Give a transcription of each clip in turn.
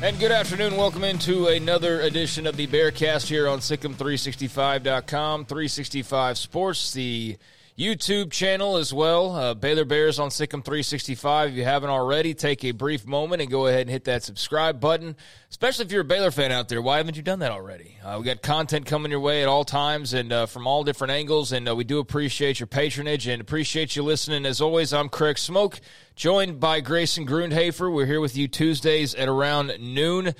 And good afternoon. Welcome into another edition of the Bearcast here on SicEm365.com, 365 Sports, the YouTube channel as well. Uh, Baylor Bears on SicEm 365. If you haven't already, take a brief moment and go ahead and hit that subscribe button. Especially if you're a Baylor fan out there, why haven't you done that already? Uh, we got content coming your way at all times and uh, from all different angles, and uh, we do appreciate your patronage and appreciate you listening. As always, I'm Craig Smoak, joined by Grayson Grundhafer. We're here with you Tuesdays at around noon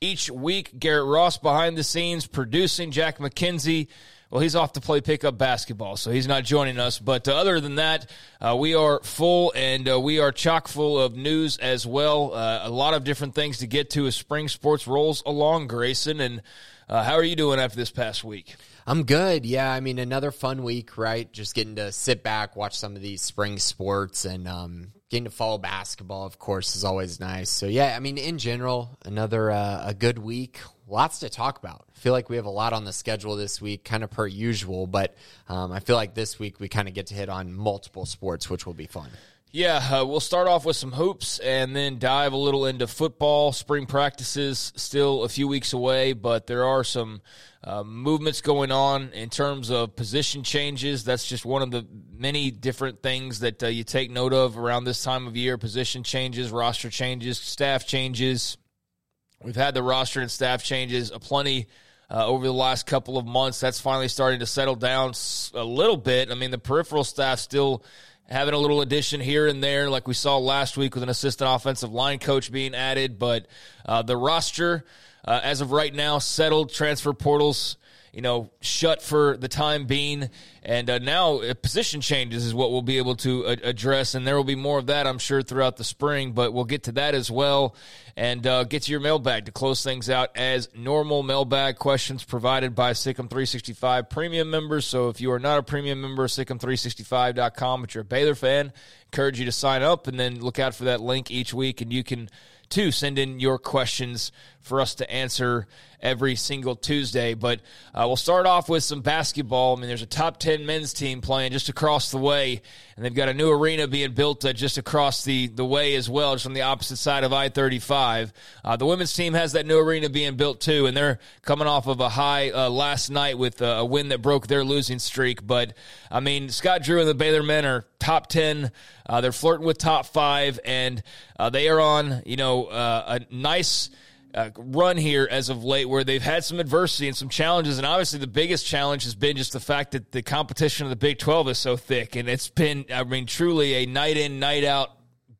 each week. Garrett Ross behind the scenes producing. Jack McKenzie well, he's off to play pickup basketball, so he's not joining us. But uh, other than that, uh, we are full and uh, we are chock full of news as well. Uh, a lot of different things to get to as spring sports rolls along, Grayson. And uh, how are you doing after this past week? I'm good. Yeah, I mean, another fun week, right? Just getting to sit back, watch some of these spring sports, and um, getting to follow basketball, of course, is always nice. So, yeah, I mean, in general, another uh, a good week lots to talk about. I feel like we have a lot on the schedule this week, kind of per usual, but um, I feel like this week we kind of get to hit on multiple sports, which will be fun. Yeah, uh, we'll start off with some hoops and then dive a little into football. Spring practices still a few weeks away, but there are some uh, movements going on in terms of position changes. That's just one of the many different things that uh, you take note of around this time of year position changes, roster changes, staff changes We've had the roster and staff changes aplenty uh, over the last couple of months. That's finally starting to settle down a little bit. I mean, the peripheral staff still having a little addition here and there, like we saw last week with an assistant offensive line coach being added. But uh, the roster, uh, as of right now, settled. Transfer portals you know, shut for the time being. And uh, now uh, position changes is what we'll be able to uh, address. And there will be more of that, I'm sure, throughout the spring. But we'll get to that as well and uh, get to your mailbag to close things out as normal mailbag questions provided by SicEm 365 premium members. So if you are not a premium member, SicEm365.com, but you're a Baylor fan, encourage you to sign up and then look out for that link each week. And you can, too, send in your questions for us to answer every single Tuesday. But uh, we'll start off with some basketball. I mean, there's a top 10 men's team playing just across the way, and they've got a new arena being built uh, just across the, the way as well, just on the opposite side of I 35. Uh, the women's team has that new arena being built too, and they're coming off of a high uh, last night with uh, a win that broke their losing streak. But, I mean, Scott Drew and the Baylor men are top 10. Uh, they're flirting with top five, and they are on, you know, a nice – uh, run here as of late where they've had some adversity and some challenges. And obviously, the biggest challenge has been just the fact that the competition of the Big 12 is so thick. And it's been, I mean, truly a night in, night out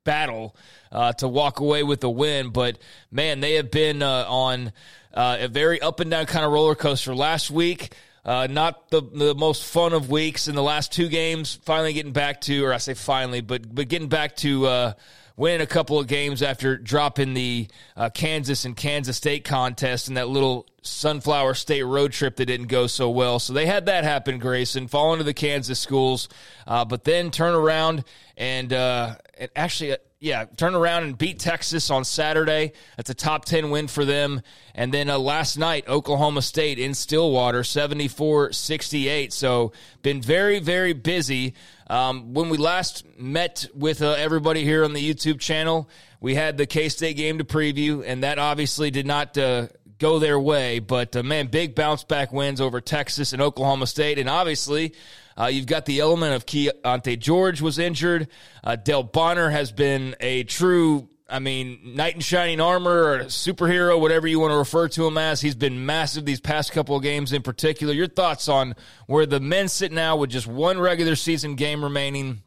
battle uh, to walk away with a win. But man, they have been uh, on uh, a very up and down kind of roller coaster. Last week, uh, not the the most fun of weeks in the last two games. Finally getting back to, or I say finally, but but getting back to uh, winning a couple of games after dropping the uh, Kansas and Kansas State contest and that little Sunflower State road trip that didn't go so well. So they had that happen, Grayson, fall into the Kansas schools, uh, but then turn around and, uh, and actually yeah, turn around and beat Texas on Saturday. That's a top 10 win for them. And then uh, last night, Oklahoma State in Stillwater, 74 68. So, been very, very busy. Um, when we last met with uh, everybody here on the YouTube channel, we had the K State game to preview, and that obviously did not. Uh, go their way. But uh, man, big bounce back wins over Texas and Oklahoma State, and obviously uh, you've got the element of Keyonte George was injured. Uh, Dale Bonner has been a true, I mean, knight in shining armor or superhero, whatever you want to refer to him as. He's been massive these past couple of games in particular. Your thoughts on where the men sit now with just one regular season game remaining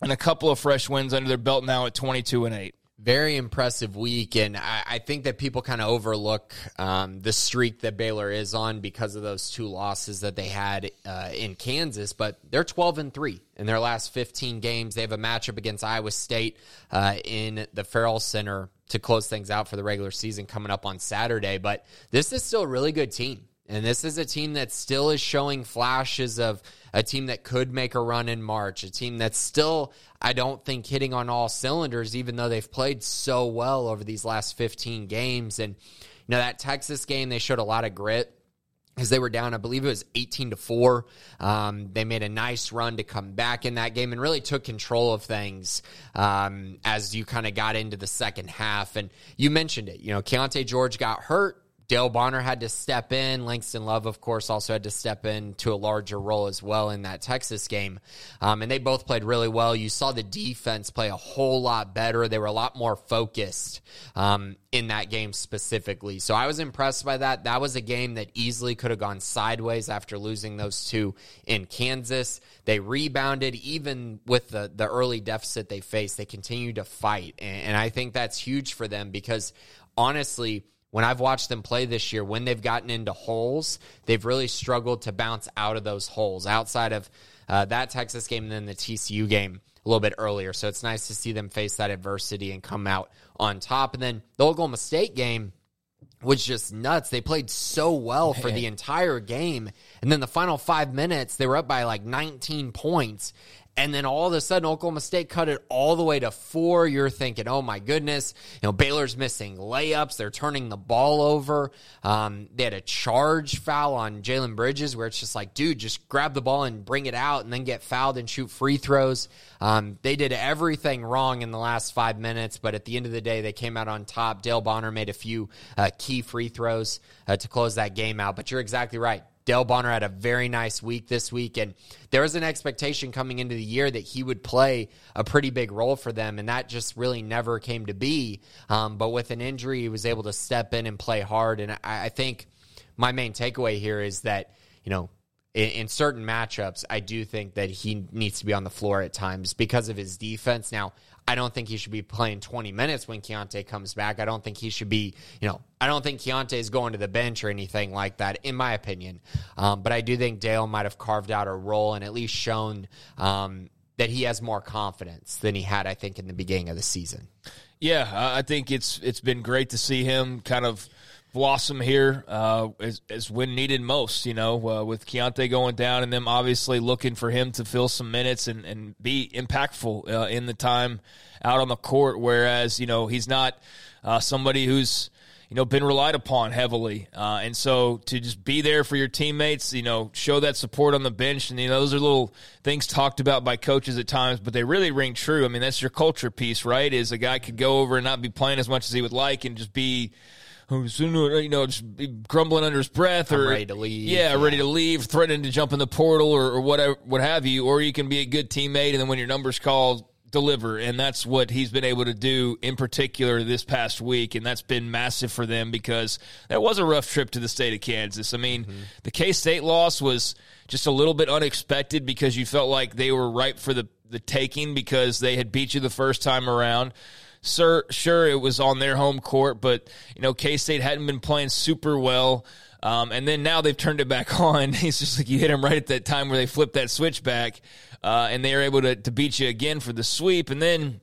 and a couple of fresh wins under their belt now at 22 and 8? Very impressive week, and I, I think that people kind of overlook um, the streak that Baylor is on because of those two losses that they had uh, in Kansas. But they're twelve and three in their last fifteen games. They have a matchup against Iowa State uh, in the Ferrell Center to close things out for the regular season coming up on Saturday. But this is still a really good team. And this is a team that still is showing flashes of a team that could make a run in March, a team that's still, I don't think, hitting on all cylinders, even though they've played so well over these last 15 games. And, you know, that Texas game, they showed a lot of grit because they were down, I believe it was 18 to 4. Um, they made a nice run to come back in that game and really took control of things um, as you kind of got into the second half. And you mentioned it, you know, Keyonte George got hurt. Dale Bonner had to step in. Langston Love, of course, also had to step in to a larger role as well in that Texas game. Um, and they both played really well. You saw the defense play a whole lot better. They were a lot more focused um, in that game specifically. So I was impressed by that. That was a game that easily could have gone sideways after losing those two in Kansas. They rebounded, even with the, the early deficit they faced. They continued to fight. and, and I think that's huge for them because honestly, when I've watched them play this year, when they've gotten into holes, they've really struggled to bounce out of those holes outside of uh, that Texas game and then the TCU game a little bit earlier. So it's nice to see them face that adversity and come out on top. And then the Oklahoma State game was just nuts. They played so well for the entire game. And then the final five minutes, they were up by like 19 points. And then all of a sudden, Oklahoma State cut it all the way to four. You're thinking, oh my goodness, you know, Baylor's missing layups. They're turning the ball over. Um, they had a charge foul on Jalen Bridges where it's just like, dude, just grab the ball and bring it out and then get fouled and shoot free throws. Um, they did everything wrong in the last five minutes, but at the end of the day, they came out on top. Dale Bonner made a few uh, key free throws uh, to close that game out. But you're exactly right. Dale Bonner had a very nice week this week, and there was an expectation coming into the year that he would play a pretty big role for them, and that just really never came to be. Um, but with an injury, he was able to step in and play hard, and I, I think my main takeaway here is that you know in, in, certain matchups, I do think that he needs to be on the floor at times because of his defense. Now, I don't think he should be playing 20 minutes when Keyonte comes back. I don't think he should be, you know, I don't think Keyonte is going to the bench or anything like that, in my opinion. Um, but I do think Dale might have carved out a role and at least shown um, that he has more confidence than he had, I think, in the beginning of the season. Yeah, I think it's it's been great to see him kind of blossom here uh, as, when needed most, you know, uh, with Keyonte going down and them obviously looking for him to fill some minutes and, and be impactful uh, in the time out on the court. Whereas, you know, he's not uh, somebody who's, you know, been relied upon heavily. Uh, and so to just be there for your teammates, you know, show that support on the bench. And, you know, those are little things talked about by coaches at times, but they really ring true. I mean, that's your culture piece, right? Is a guy could go over and not be playing as much as he would like and just be, who's you know just grumbling under his breath or I'm ready to leave. Yeah, yeah, ready to leave, threatening to jump in the portal or, or whatever, what have you. Or you can be a good teammate, and then when your number's called, deliver. And that's what he's been able to do in particular this past week. And that's been massive for them because that was a rough trip to the state of Kansas. I mean, mm-hmm. the K State loss was just a little bit unexpected because you felt like they were ripe for the, the taking because they had beat you the first time around. Sir, sure, it was on their home court, but you know K State hadn't been playing super well. Um, and then now they've turned it back on. It's just like you hit them right at that time where they flipped that switch back, uh, and they were able to, to beat you again for the sweep. And then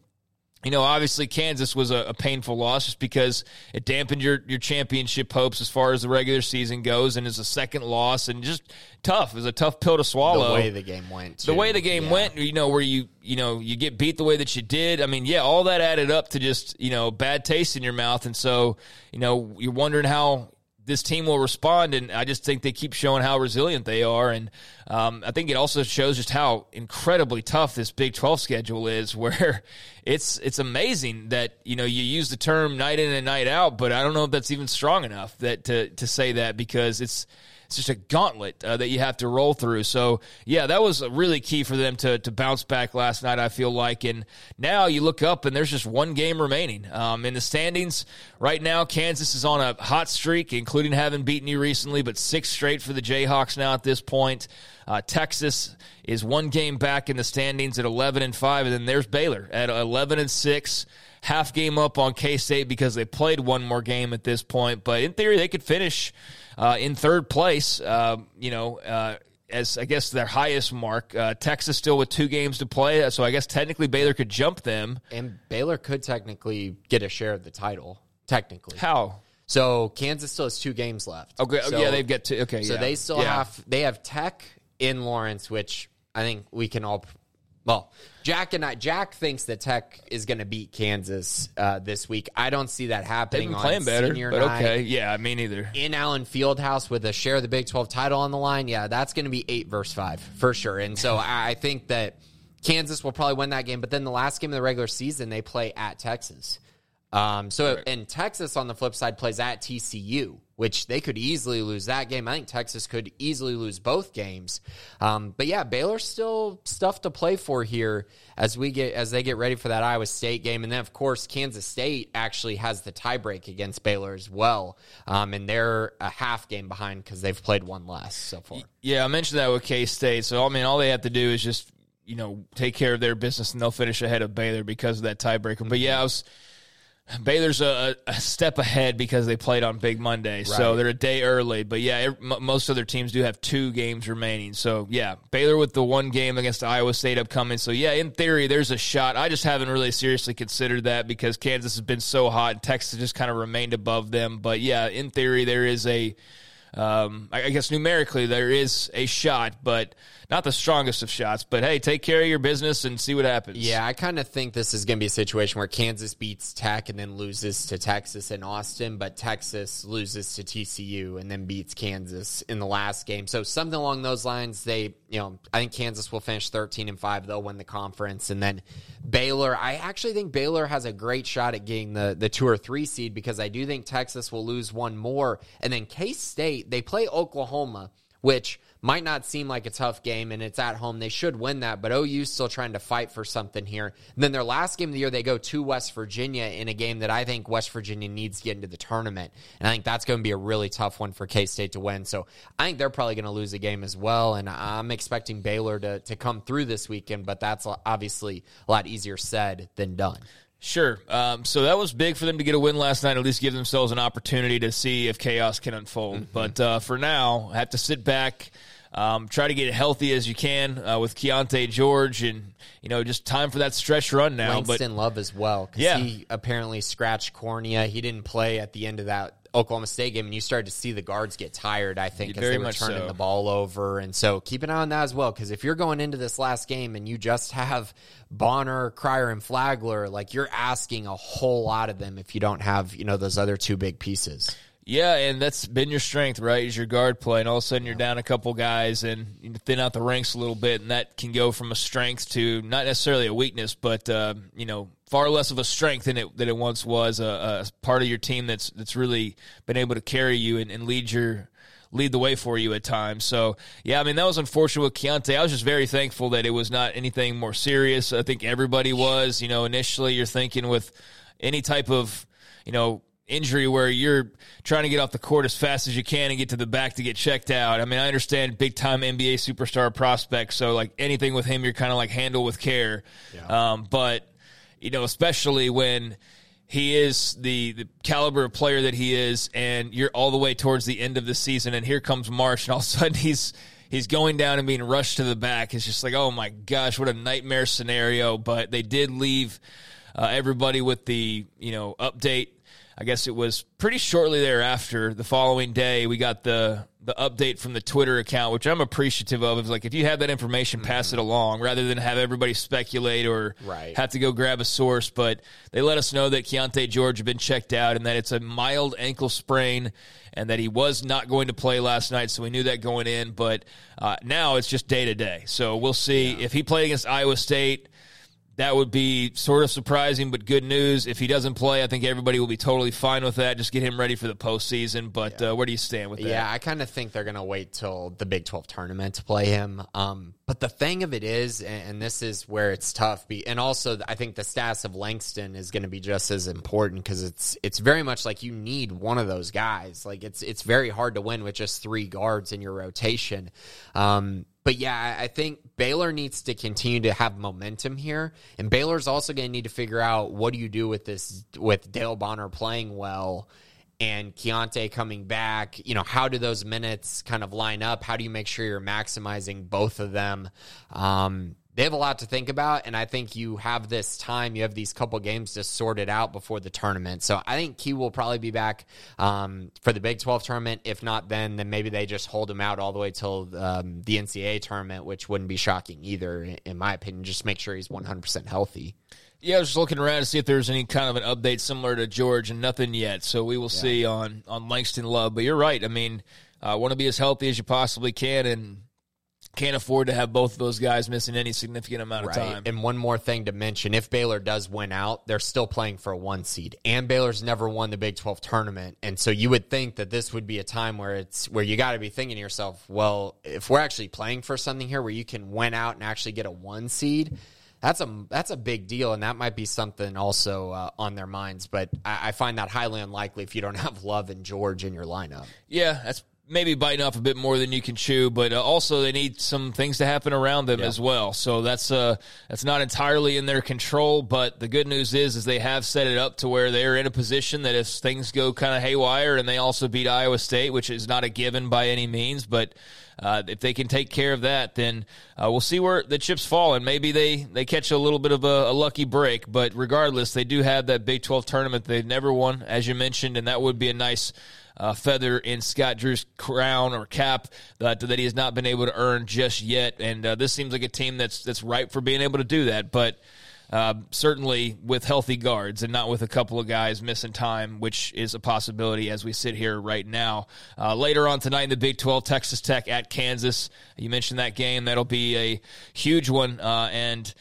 you know, obviously Kansas was a, a, painful loss just because it dampened your, your championship hopes as far as the regular season goes, and it's a second loss and just tough. It was a tough pill to swallow. The way the game went, too. the way the game yeah. went, you know, where you you know you get beat the way that you did. I mean, yeah, all that added up to just you know bad taste in your mouth, and so you know you're wondering how this team will respond. And I just think they keep showing how resilient they are. And um, I think it also shows just how incredibly tough this Big 12 schedule is, where it's it's amazing that you know you use the term night in and night out, but I don't know if that's even strong enough that to to say that because it's it's just a gauntlet uh, that you have to roll through. So yeah, that was really key for them to to bounce back last night. I feel like, and now you look up and there's just one game remaining um, in the standings right now. Kansas is on a hot streak, including having beaten you recently, but six straight for the Jayhawks now at this point. Uh, Texas is one game back in the standings at 11 and 5 and then there's Baylor at 11 and 6 half game up on K-State because they played one more game at this point but in theory they could finish uh, in third place, uh, you know, uh, as I guess their highest mark. Uh, Texas still with two games to play, so I guess technically Baylor could jump them. And Baylor could technically get a share of the title. Technically, how? So Kansas still has two games left. Okay, so, yeah, they've got two. Okay, So yeah. they still Yeah. have they have Tech in Lawrence, which I think we can all. Well, Jack and I, Jack thinks that Tech is going to beat Kansas uh, this week. I don't see that They've happening. been on playing better, senior but okay, yeah, me neither. in Allen Fieldhouse with a share of the Big 12 title on the line, yeah, that's going to be 8 versus 5 for sure. And so I I think that Kansas will probably win that game. But then the last game of the regular season, they play at Texas. Um, so, and Texas on the flip side plays at TCU, which they could easily lose that game. I think Texas could easily lose both games. Um, but yeah, Baylor's still stuff to play for here as we get as they get ready for that Iowa State game, and then of course Kansas State actually has the tiebreak against Baylor as well, um, and they're a half game behind because they've played one less so far. Yeah, I mentioned that with K State. So I mean, all they have to do is just you know take care of their business, and they'll finish ahead of Baylor because of that tiebreaker. But yeah, I was. Baylor's a, a step ahead because they played on Big Monday, so they're a day early. But yeah, ev- m- most other teams do have two games remaining. So yeah, Baylor with the one game against Iowa State upcoming. So yeah, in theory, there's a shot. I just haven't really seriously considered that because Kansas has been so hot and Texas just kind of remained above them. But yeah, in theory, there is a um, I guess numerically there is a shot, but not the strongest of shots. But hey, take care of your business and see what happens. Yeah, I kind of think this is going to be a situation where Kansas beats Tech and then loses to Texas and Austin, but Texas loses to TCU and then beats Kansas in the last game. So something along those lines. They, you know, I think Kansas will finish thirteen and five. They'll win the conference, and then Baylor. I actually think Baylor has a great shot at getting the the two or three seed because I do think Texas will lose one more, and then K State they play Oklahoma which might not seem like a tough game and it's at home. They should win that, but OU's still trying to fight for something here. And then their last game of the year, they go to West Virginia in a game that I think West Virginia needs to get into the tournament. And I think that's going to be a really tough one for K State to win. So I think they're probably going to lose a game as well. And I'm expecting Baylor to, to come through this weekend, but that's obviously a lot easier said than done. Sure. Um, so that was big for them to get a win last night, at least give themselves an opportunity to see if chaos can unfold. But uh, for now, I have to sit back, um, try to get healthy as you can uh, with Keyonte George, and you know just time for that stretch run now. Langston Love as well Yeah. he apparently scratched cornea. He didn't play at the end of that Oklahoma State game, and you started to see the guards get tired. I think as Very they were turning so. the ball over, and so keep an eye on that as well. Because if you're going into this last game and you just have Bonner, Cryer, and Flagler, like you're asking a whole lot of them if you don't have you know those other two big pieces. Yeah, and that's been your strength, right? Is your guard play, and all of a sudden you're down a couple guys and you thin out the ranks a little bit, and that can go from a strength to not necessarily a weakness, but uh, you know far less of a strength than it than it once was. A, a part of your team that's that's really been able to carry you and, and lead your lead the way for you at times. So yeah, I mean that was unfortunate with Keyonte. I was just very thankful that it was not anything more serious. I think everybody was. You know, initially you're thinking with any type of you know injury where you're trying to get off the court as fast as you can and get to the back to get checked out. I mean, I understand big time NBA superstar prospect, so like anything with him, you're kind of like handle with care. Um, but you know, especially when he is the, the caliber of player that he is, and you're all the way towards the end of the season, and here comes March, and all of a sudden he's he's going down and being rushed to the back. It's just like, oh my gosh, what a nightmare scenario. But they did leave uh, everybody with the you know update. I guess it was pretty shortly thereafter. The following day, we got the the update from the Twitter account, which I'm appreciative of. It's like if you have that information, pass it along rather than have everybody speculate or Right. have to go grab a source. But they let us know that Keyonte George had been checked out and that it's a mild ankle sprain and that he was not going to play last night. So we knew that going in. But uh, now it's just day to day. So we'll see if he played against Iowa State. That would be sort of surprising, but good news. If he doesn't play, I think everybody will be totally fine with that. Just get him ready for the postseason. But uh, where do you stand with that? Yeah, I kind of think they're going to wait till the Big 12 tournament to play him. Um, but the thing of it is, and, this is where it's tough, be, and also I think the status of Langston is going to be just as important because it's it's very much like you need one of those guys. Like it's it's very hard to win with just three guards in your rotation. Um, but yeah, I think Baylor needs to continue to have momentum here, and Baylor's also going to need to figure out what do you do with this with Dale Bonner playing well and Keyonte coming back, you know, how do those minutes kind of line up? How do you make sure you're maximizing both of them? Um, they have a lot to think about, and I think you have this time, you have these couple games to sort it out before the tournament. So I think Key will probably be back um, for the Big 12 tournament. If not, then then maybe they just hold him out all the way till um, the NCAA tournament, which wouldn't be shocking either, in my opinion. Just make sure he's 100% healthy. Yeah, I was just looking around to see if there's any kind of an update similar to George, and nothing yet. So we will yeah. see on on Langston Love. But you're right. I mean, uh, want to be as healthy as you possibly can, and can't afford to have both of those guys missing any significant amount of right. time. And one more thing to mention if Baylor does win out, they're still playing for a one seed. And Baylor's never won the Big 12 tournament. And so you would think that this would be a time where it's where you got to be thinking to yourself, well, if we're actually playing for something here where you can win out and actually get a one seed, that's a that's a big deal, and that might be something also uh, on their minds. But I, I, find that highly unlikely if you don't have Love and George in your lineup. Yeah, that's maybe biting off a bit more than you can chew, but uh, also they need some things to happen around them yeah. as well. So that's uh that's not entirely in their control. But the good news is is they have set it up to where they're in a position that if things go kind of haywire, and they also beat Iowa State, which is not a given by any means, but. Uh, if they can take care of that, then uh, we'll see where the chips fall, and maybe they, they catch a little bit of a, a, lucky break. But regardless, they do have that Big 12 tournament they've never won, as you mentioned, and that would be a nice uh, feather in Scott Drew's crown or cap that, that he has not been able to earn just yet. And uh, this seems like a team that's that's ripe for being able to do that. But uh, certainly with healthy guards and not with a couple of guys missing time, which is a possibility as we sit here right now. Uh, later on tonight in the Big 12, Texas Tech at Kansas. You mentioned that game. That'll be a huge one. Uh, and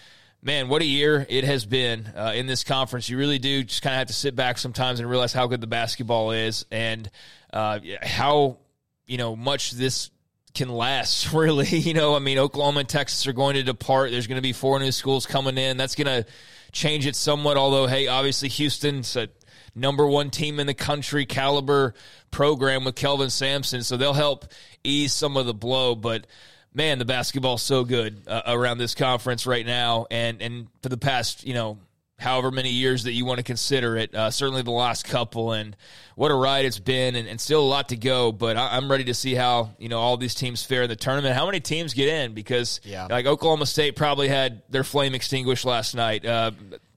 man, what a year it has been uh, in this conference. You really do just kind of have to sit back sometimes and realize how good the basketball is and uh, how you know much this can last. Really, you know, I mean, Oklahoma and Texas are going to depart. There's going to be four new schools coming in. That's going to change it somewhat. Although, hey, obviously Houston's a number one team in the country caliber program with Kelvin Sampson, so they'll help ease some of the blow, but man, the basketball's so good uh, around this conference right now, and and for the past you know however many years that you want to consider it, uh, certainly the last couple, and what a ride it's been, and, and still a lot to go. But I, am ready to see how you know all these teams fare in the tournament. How many teams get in? Because yeah. like Oklahoma State probably had their flame extinguished last night. Uh,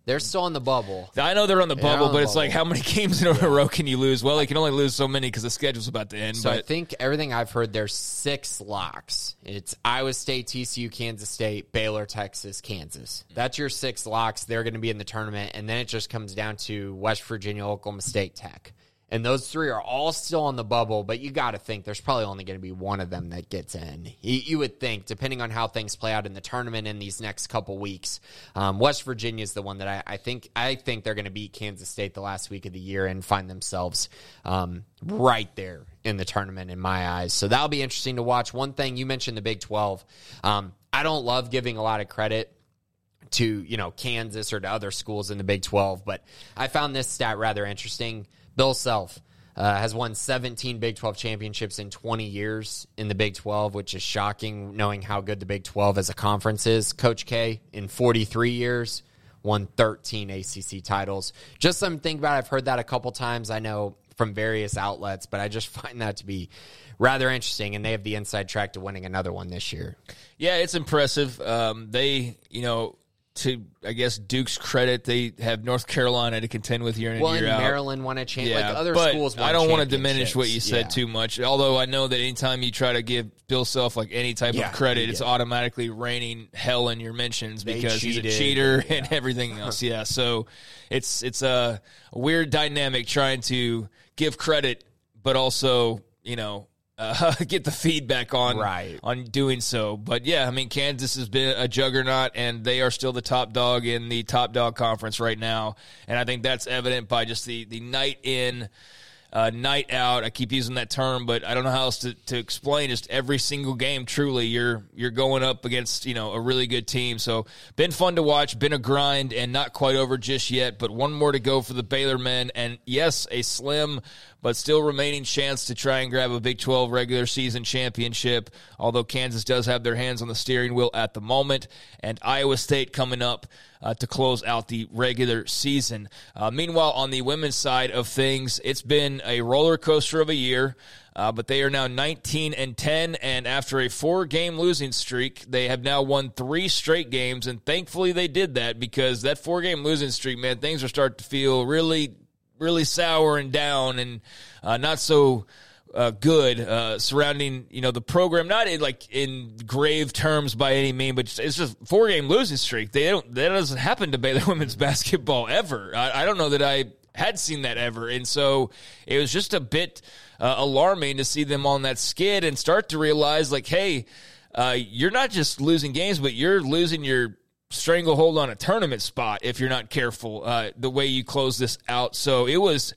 they're still on the bubble. I know they're on the they're bubble, on the but it's like how many games in a row can you lose? Well, they can only lose so many because the schedule's about to end. So but. I think everything I've heard, there's six locks. It's Iowa State, TCU, Kansas State, Baylor, Texas, Kansas. That's your six locks. They're going to be in the tournament, and then it just comes down to West Virginia, Oklahoma State, Tech. And those three are all still on the bubble, but you got to think there's probably only going to be one of them that gets in. You, you, would think, depending on how things play out in the tournament in these next couple weeks. Um, West Virginia is the one that I, I, think I think they're going to beat Kansas State the last week of the year and find themselves um, right there in the tournament in my eyes. So that'll be interesting to watch. One thing you mentioned the Big Twelve. Um, I don't love giving a lot of credit to you know Kansas or to other schools in the Big Twelve, but I found this stat rather interesting. Bill Self uh, has won 17 Big 12 championships in 20 years in the Big 12, which is shocking knowing how good the Big 12 as a conference is. Coach K, in 43 years, won 13 ACC titles. Just something to think about. I've heard that a couple times. I know from various outlets, but I just find that to be rather interesting. And they have the inside track to winning another one this year. Yeah, it's impressive. Um, they, you know, to I guess Duke's credit, they have North Carolina to contend with year in well, and year and out. Maryland won a champ. Yeah, like other schools. I don't want to diminish what you said yeah. too much. Although I know that anytime you try to give Bill Self like any type yeah, of credit, it's automatically raining hell in your mentions they because cheated. he's a cheater and everything else. yeah, so it's it's a weird dynamic trying to give credit, but also you know uh, get the feedback on right. on doing so. But yeah, I mean, Kansas has been a juggernaut, and they are still the top dog in the top dog conference right now. And I think that's evident by just the the night in uh, night out. I keep using that term, but I don't know how else to, to explain. Just every single game, truly, you're you're going up against you know a really good team. So been fun to watch, been a grind, and not quite over just yet. But one more to go for the Baylor men, and yes, a slim but still remaining chance to try and grab a Big 12 regular season championship. Although Kansas does have their hands on the steering wheel at the moment, and Iowa State coming up uh, to close out the regular season. Uh, meanwhile, on the women's side of things, it's been a roller coaster of a year. Uh, but they are now 19 and 10, and after a four-game losing streak, they have now won three straight games. And thankfully, they did that because that four-game losing streak, man, things are starting to feel really, really sour and down, and uh, not so uh, good uh, surrounding you know the program. Not in like in grave terms by any mean, but it's just four game losing streak. They don't that doesn't happen to Baylor women's basketball ever. I, I don't know that I had seen that ever, and so it was just a bit uh, alarming to see them on that skid and start to realize like, hey. Uh, you're not just losing games, but you're losing your stranglehold on a tournament spot if you're not careful. Uh, the way you close this out, so it was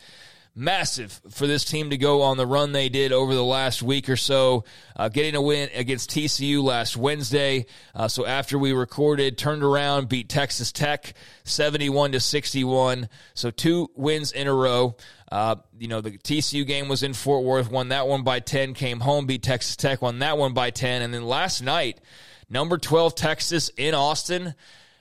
massive for this team to go on the run they did over the last week or so, uh, getting a win against TCU last Wednesday. Uh, so after we recorded, turned around, beat Texas Tech 71 to 61. So two wins in a row. Uh, you know, the TCU game was in Fort Worth, won that one by 10, came home, beat Texas Tech, won that one by 10. And then last night, number 12 Texas in Austin.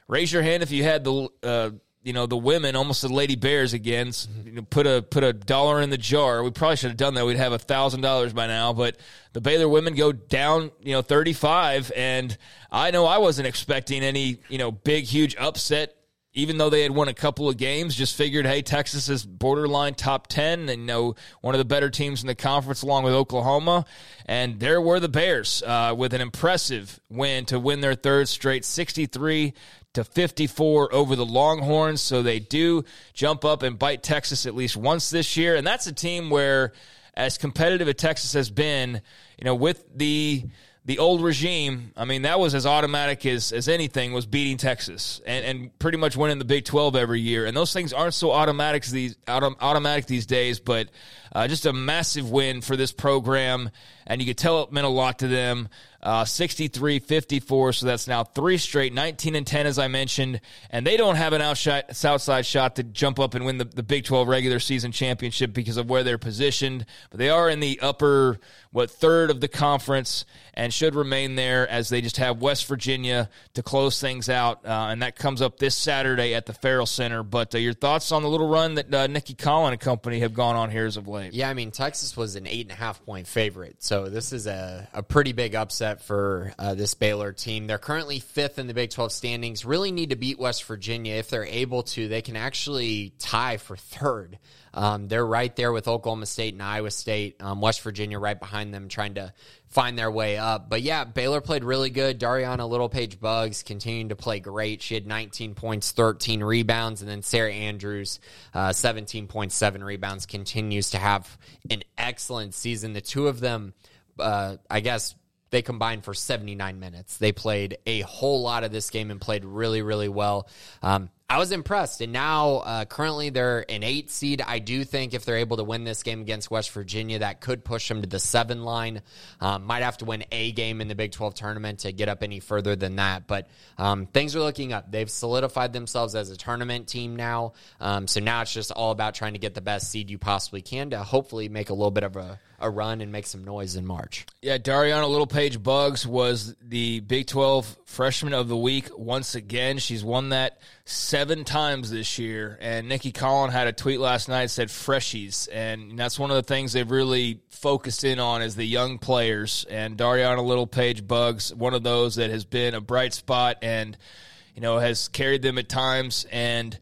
Raise your hand if you had the uh, you know the women almost the lady bears again. You know, put a put a dollar in the jar. We probably should have done that. We'd have a thousand dollars by now but the baylor women go down you know 35 and i know i wasn't expecting any you know big huge upset even though they had won a couple of games just figured hey texas is borderline top 10 and you know one of the better teams in the conference along with oklahoma and there were the bears uh, with an impressive win to win their third straight 63 to 54 over the Longhorns. So they do jump up and bite Texas at least once this year. And that's a team where, as competitive as Texas has been, you know, with the the old regime, I mean, that was as automatic as, as anything was beating Texas and, and pretty much winning the Big 12 every year. And those things aren't so automatic these autom- automatic these days, but uh, just a massive win for this program. And you could tell it meant a lot to them. Uh, 63 54. So that's now three straight, 19 and 10, as I mentioned. And they don't have an outside, shot to jump up and win the, the Big 12 regular season championship because of where they're positioned. But they are in the upper, what, third of the conference and should remain there as they just have West Virginia to close things out. Uh, and that comes up this Saturday at the Ferrell Center. But uh, your thoughts on the little run that uh, Nicki Collen and company have gone on here as of late? Yeah, I mean, Texas was an eight and a half point favorite. So this is a, a pretty big upset for uh, this Baylor team. They're currently fifth in the Big 12 standings. Really need to beat West Virginia. If they're able to, they can actually tie for third. Um, they're right there with Oklahoma State and Iowa State. Um, West Virginia right behind them, trying to find their way up. But yeah, Baylor played really good. Darianna Littlepage-Buggs continuing to play great. She had 19 points, 13 rebounds, and then Sarah Andrews, uh, 17.7 rebounds, continues to have an excellent season. The two of them, uh, I guess, they combined for 79 minutes. They played a whole lot of this game and played really, really well. Um, I was impressed. And now, uh, currently, they're an eight seed. I do think if they're able to win this game against West Virginia, that could push them to the seven line. Um, might have to win a game in the Big 12 tournament to get up any further than that. But um, things are looking up. They've solidified themselves as a tournament team now. Um, so now it's just all about trying to get the best seed you possibly can to hopefully make a little bit of a a run and make some noise in March. Yeah, Darianna Littlepage-Buggs was the Big 12 Freshman of the Week once again. She's won that seven times this year. And Nicki Collen had a tweet last night said freshies. And that's one of the things they've really focused in on is the young players. And Darianna Littlepage-Buggs, one of those that has been a bright spot and, you know, has carried them at times. And,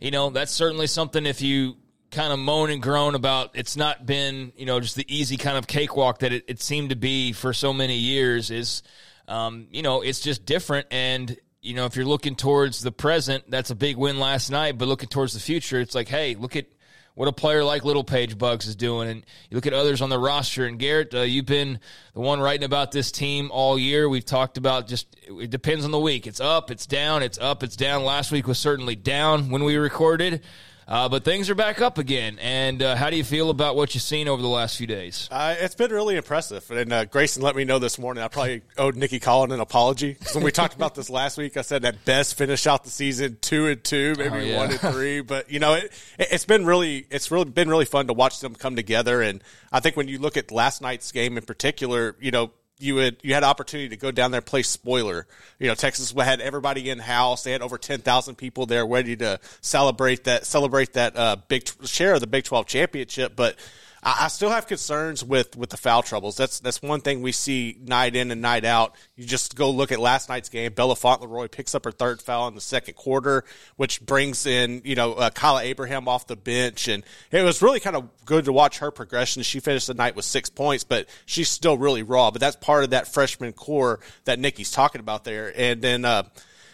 you know, that's certainly something if you kind of moan and groan about it's not been you know just the easy kind of cakewalk that it, it seemed to be for so many years is um, you know it's just different. And you know if you're looking towards the present that's a big win last night. But looking towards the future it's like hey look at what a player like Littlepage-Buggs is doing. And you look at others on the roster. And Garrett uh, you've been the one writing about this team all year. We've talked about just it depends on the week. It's up it's down it's up it's down. Last week was certainly down when we recorded uh, but things are back up again. And uh, how do you feel about what you've seen over the last few days? Uh, it's been really impressive. And uh, Grayson let me know this morning. I probably owed Nicki Collen an apology because when we talked about this last week, I said at best finish out the season two and two, maybe oh, yeah. one and three. But you know, it, it's been really it's really been really fun to watch them come together. And I think when you look at last night's game in particular, you know you would you had opportunity to go down there play spoiler. You know, Texas had everybody in house. They had over ten thousand people there ready to celebrate that celebrate that uh, big share of the Big Twelve championship. But I, I still have concerns with with the foul troubles. That's that's one thing we see night in and night out. You just go look at last night's game. Bella Fauntleroy picks up her third foul in the second quarter, which brings in you know uh, Kyla Abraham off the bench, and it was really kind of good to watch her progression. She finished the night with six points, but she's still really raw. But that's part of that freshman core that Nicki's talking about there, and then. Uh,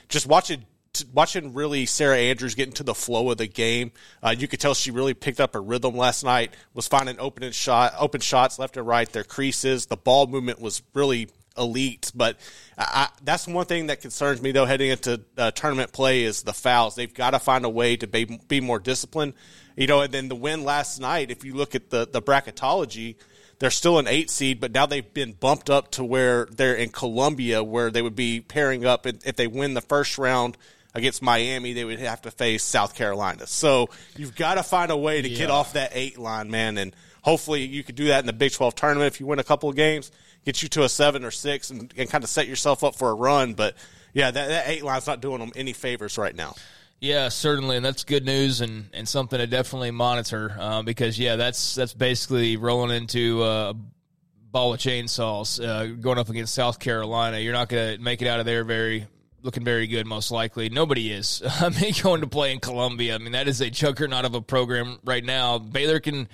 just watching watching really Sarah Andrews get into the flow of the game, uh, you could tell she really picked up her rhythm last night. Was finding open shot, open shots left and right. Their creases, the ball movement was really elite. But I, that's one thing that concerns me though heading into uh, tournament play is the fouls. They've got to find a way to be, be more disciplined. You know, and then the win last night. If you look at the the bracketology they're still an eight seed, but now they've been bumped up to where they're in Columbia, where they would be pairing up. If they win the first round against Miami, they would have to face South Carolina. So you've got to find a way to yeah. get off that eight line, man. And hopefully you could do that in the Big 12 tournament if you win a couple of games, get you to a seven or six, and, and kind of set yourself up for a run. But yeah, that, that eight line's not doing them any favors right now. Yeah, certainly, and that's good news and, and something to definitely monitor uh, because yeah, that's that's basically rolling into uh, a ball of chainsaws uh, going up against South Carolina. You're not going to make it out of there very looking very good, most likely. Nobody is. I mean, going to play in Columbia. I mean, that is a juggernaut of a program right now. Baylor can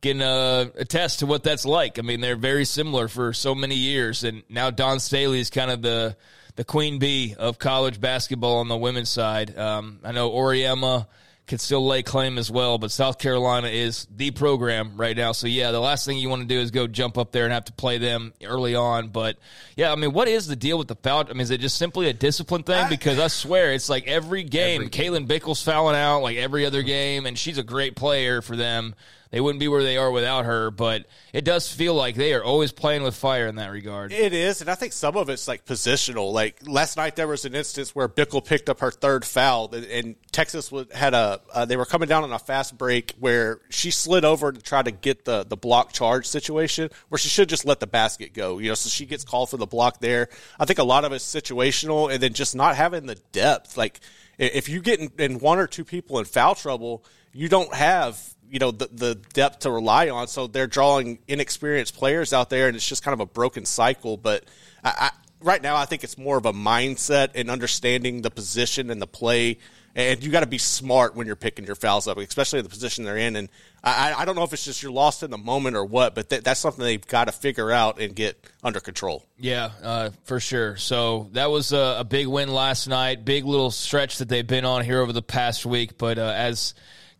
can uh, attest to what that's like. I mean, they're very similar for so many years, and now Dawn Staley is kind of the the queen bee of college basketball on the women's side. Um, I know Auriemma could still lay claim as well, but South Carolina is the program right now. So yeah, the last thing you want to do is go jump up there and have to play them early on. But yeah, I mean, what is the deal with the foul? I mean, is it just simply a discipline thing? Because I swear it's like every game, every Bickle's fouling out like every other game, and she's a great player for them they wouldn't be where they are without her. But it does feel like they are always playing with fire in that regard. It is, and I think some of it's like positional. Like last night, there was an instance where Bickle picked up her third foul, and Texas had a uh, they were coming down on a fast break where she slid over to try to get the the block charge situation where she should just let the basket go. You know, so she gets called for the block there. I think a lot of it's situational, and then just not having the depth. Like if you get in, in one or two people in foul trouble, you don't have you know the, the depth to rely on. So they're drawing inexperienced players out there, and it's just kind of a broken cycle. But I, I, right now, I think it's more of a mindset and understanding the position and the play. And you got to be smart when you're picking your fouls up, especially the position they're in. And I, I don't know if it's just you're lost in the moment or what, but th- that's something they've got to figure out and get under control. Yeah, uh, for sure. So that was a, a, big win last night. Big little stretch that they've been on here over the past week. But uh, as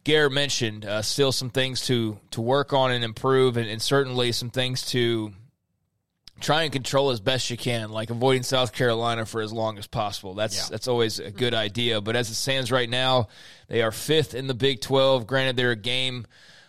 Garrett mentioned, uh, still some things to to work on and improve, and, and, certainly some things to try and control as best you can, like avoiding South Carolina for as long as possible. That's yeah. that's always a good idea. But as it stands right now, they are fifth in the Big Twelve. Granted, they're a game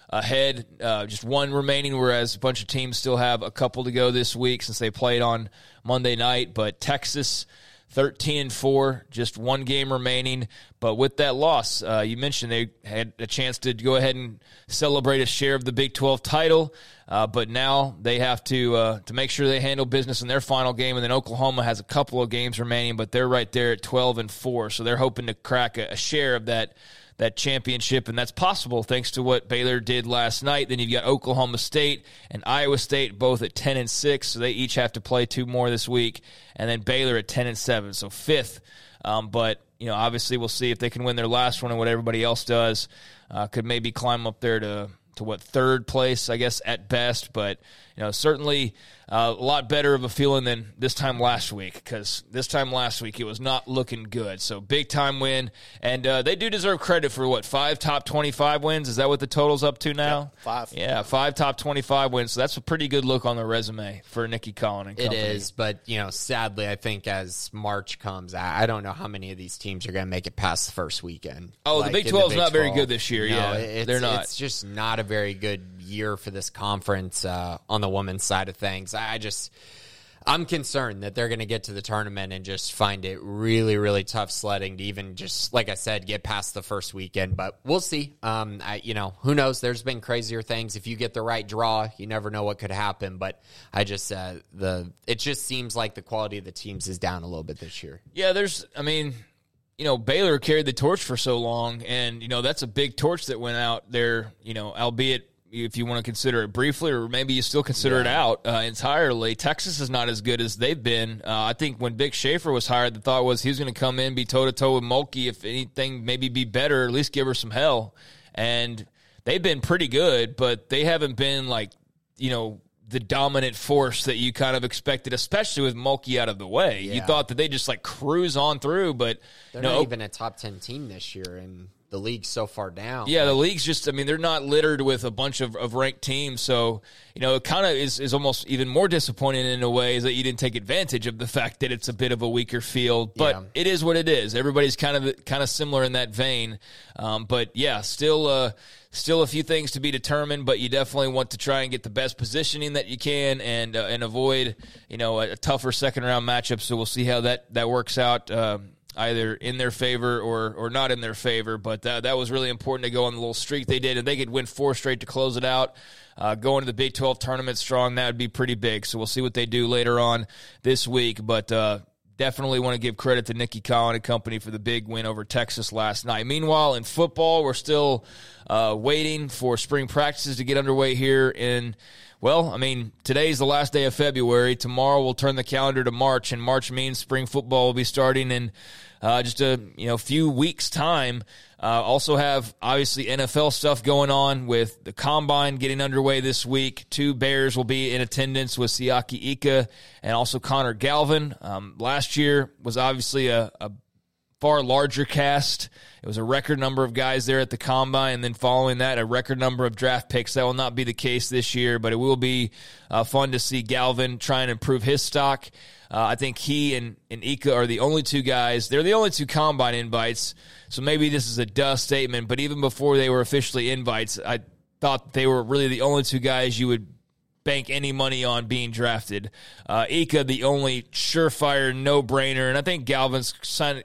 ahead, uh, just one remaining, whereas a bunch of teams still have a couple to go this week since they played on Monday night. But Texas 13 and 4, just one game remaining. But with that loss, uh, you mentioned they had a chance to go ahead and celebrate a share of the Big 12 title. Uh, but now they have to uh, to make sure they handle business in their final game, and then Oklahoma has a couple of games remaining, but they're right there at twelve and four, so they're hoping to crack a, a share of that that championship, and that's possible thanks to what Baylor did last night. Then you've got Oklahoma State and Iowa State both at ten and six, so they each have to play two more this week, and then Baylor at ten and seven, so fifth. Um, but you know, obviously, we'll see if they can win their last one and what everybody else does. Uh, could maybe climb up there to to what third place, I guess, at best. But you know, certainly uh, a lot better of a feeling than this time last week because this time last week it was not looking good. So big time win, and uh, they do deserve credit for what five top twenty five wins. Is that what the total's up to now? five. Yeah, five top twenty five wins. So that's a pretty good look on the resume for Nicki Collen and company. It is, but you know, sadly, I think as March comes, I don't know how many of these teams are going to make it past the first weekend. Oh, like the Big Twelve is not 12. very good this year. No, yeah, they're not. It's just not a very good year for this conference uh, on the women's side of things. I just. I'm concerned that they're going to get to the tournament and just find it really, really tough sledding to even just, like I said, get past the first weekend. But we'll see. Um, I, you know, who knows? There's been crazier things. If you get the right draw, you never know what could happen. But I just, uh, the it just seems like the quality of the teams is down a little bit this year. Yeah, there's, I mean, you know, Baylor carried the torch for so long, and you know that's a big torch that went out there. You know, albeit if you want to consider it briefly, or maybe you still consider yeah. it out uh, entirely. Texas is not as good as they've been. Uh, I think when Vic Schaefer was hired, the thought was he was going to come in, be toe to toe with Mulkey, if anything, maybe be better, at least give her some hell. And they've been pretty good, but they haven't been like you know the dominant force that you kind of expected, especially with Mulkey out of the way. Yeah. You thought that they just like cruise on through, but they're no, not even a top ten team this year, and the league's so far down. Yeah, the league's just I mean, they're not littered with a bunch of, of ranked teams. So, you know, it kind of is, is almost even more disappointing in a way is that you didn't take advantage of the fact that it's a bit of a weaker field. But yeah. it is what it is. Everybody's kind of kind of similar in that vein. Um, but yeah, still uh still a few things to be determined, but you definitely want to try and get the best positioning that you can and uh, and avoid you know a, a, tougher second round matchup. So we'll see how that that works out. Um, either in their favor or or not in their favor. But that, that was really important to go on the little streak they did, and they could win four straight to close it out. Uh, going to the Big 12 tournament strong, that would be pretty big. So we'll see what they do later on this week. But uh, definitely want to give credit to Nicki Collen and company for the big win over Texas last night. Meanwhile, in football, we're still uh, waiting for spring practices to get underway here in well, I mean, today's the last day of February. Tomorrow we'll turn the calendar to March, and March means spring football will be starting in uh, just a you know few weeks time. Uh, also have obviously NFL stuff going on with the combine getting underway this week. Two Bears will be in attendance with Siaki Ika and also Connor Galvin. Um, last year was obviously a, a far larger cast. It was a record number of guys there at the combine, and then following that, a record number of draft picks. That will not be the case this year, but it will be uh, fun to see Galvin try and improve his stock. Uh, I think he and, and Ika are the only two guys. They're the only two combine invites, so maybe this is a dust statement, but even before they were officially invites, I thought they were really the only two guys you would bank any money on being drafted. Uh, Ika, the only surefire no brainer, and I think Galvin's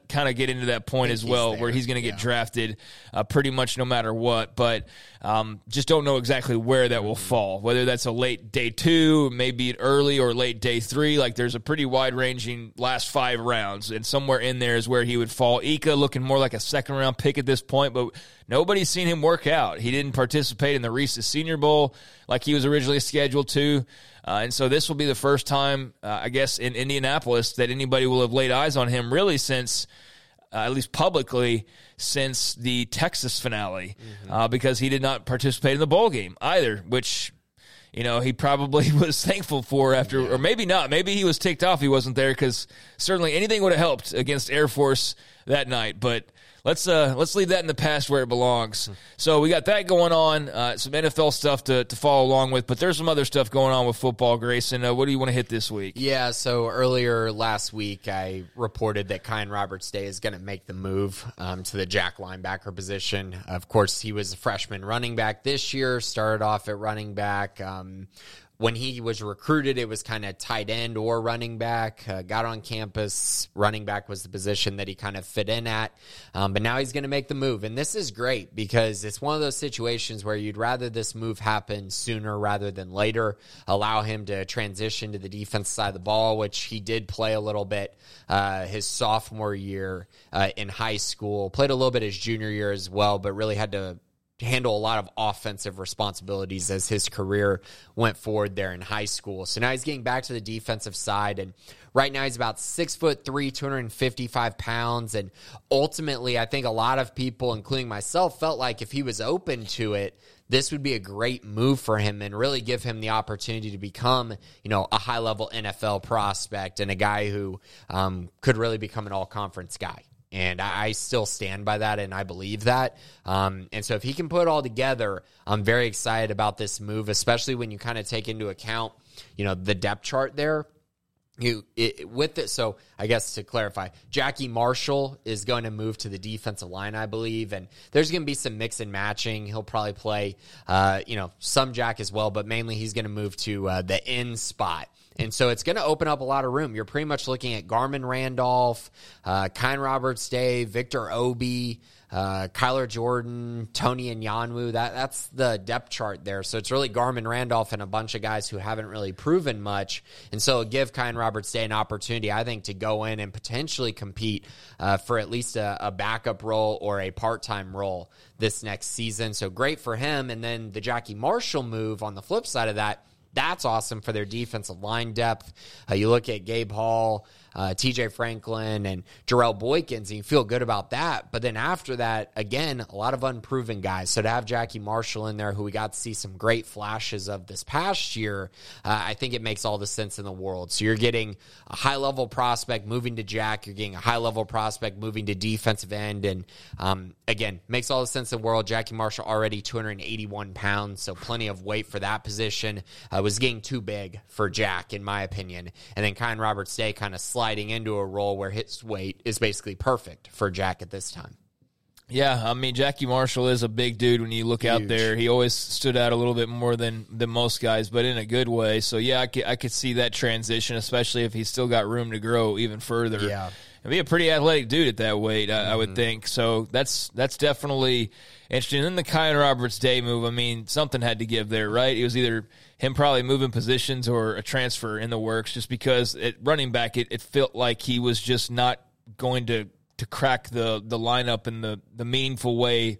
kind of get into that point as well, where he's going to get yeah. drafted uh, pretty much no matter what. But um, just don't know exactly where that will fall. Whether that's a late day two, maybe early or late day three. Like there's a pretty wide ranging last five rounds, and somewhere in there is where he would fall. Ika looking more like a second round pick at this point, but nobody's seen him work out. He didn't participate in the Reese's Senior Bowl like he was originally scheduled to. Uh, and so this will be the first time, uh, I guess, in Indianapolis that anybody will have laid eyes on him really since, uh, at least publicly, since the Texas finale, mm-hmm. Uh, because he did not participate in the bowl game either, which. You know, he probably was thankful for after, or maybe not. Maybe he was ticked off he wasn't there because certainly anything would have helped against Air Force that night. But let's uh, let's leave that in the past where it belongs. So we got that going on, uh, some NFL stuff to, to follow along with, but there's some other stuff going on with football, Grayson. Uh, what do you want to hit this week? Yeah, so earlier last week I reported that Kaian Roberts Day is going to make the move um, to the jack linebacker position. Of course, he was a freshman running back this year, started off at running back. Um, when he was recruited, it was kind of tight end or running back. Uh, got on campus, running back was the position that he kind of fit in at. Um, but now he's going to make the move. And this is great because it's one of those situations where you'd rather this move happen sooner rather than later, allow him to transition to the defense side of the ball, which he did play a little bit uh, his sophomore year uh, in high school, played a little bit his junior year as well, but really had to handle a lot of offensive responsibilities as his career went forward there in high school. So now he's getting back to the defensive side and right now he's about six foot three, 255 pounds. And ultimately, I think a lot of people, including myself, felt like if he was open to it, this would be a great move for him and really give him the opportunity to become, you know, a high level NFL prospect and a guy who um, could really become an all conference guy. And I, still stand by that and I believe that. Um, and so if he can put it all together, I'm very excited about this move, especially when you kind of take into account, you know, the depth chart there. You it, with it, so I guess to clarify, Jackie Marshall is going to move to the defensive line, I believe, and there's going to be some mix and matching. He'll probably play, uh, you know, some Jack as well, but mainly he's going to move to uh, the end spot And so it's going to open up a lot of room. You're pretty much looking at Garmon Randolph, uh, Roberts Day, Victor Obi, uh, Kyler Jordan, Tony Anyanwu. That that's the depth chart there. So it's really Garmon Randolph and a bunch of guys who haven't really proven much, and so give Kaian Roberts Day an opportunity, I think, to go in and potentially compete uh, for at least a, a backup role or a part time role this next season. So great for him. And then the Jackie Marshall move on the flip side of that. That's awesome for their defensive line depth. Uh, you look at Gabe Hall, uh, TJ Franklin and Jarrell Boykins, and you feel good about that. But then after that, again, a lot of unproven guys. So to have Jackie Marshall in there, who we got to see some great flashes of this past year, uh, I think it makes all the sense in the world. So you're getting a high level prospect moving to Jack, you're getting a high level prospect moving to defensive end, and um, again, makes all the sense in the world. Jackie Marshall already 281 pounds, so plenty of weight for that position. Uh, was getting too big for Jack, in my opinion. And then Kaian Roberts Day kind of sliding into a role where his weight is basically perfect for Jack at this time. Yeah, I mean Jackie Marshall is a big dude when you look Huge. out there. He always stood out a little bit more than than most guys, but in a good way. So yeah, I could, I could see that transition, especially if he's still got room to grow even further. Yeah, and be a pretty athletic dude at that weight, I, mm-hmm. I would mm-hmm. think. So that's that's definitely interesting. And then the Kaian Roberts Day move. I mean, something had to give there, right? It was either him probably moving positions or a transfer in the works, just because at running back, it, it felt like he was just not going to to crack the the lineup in the the meaningful way.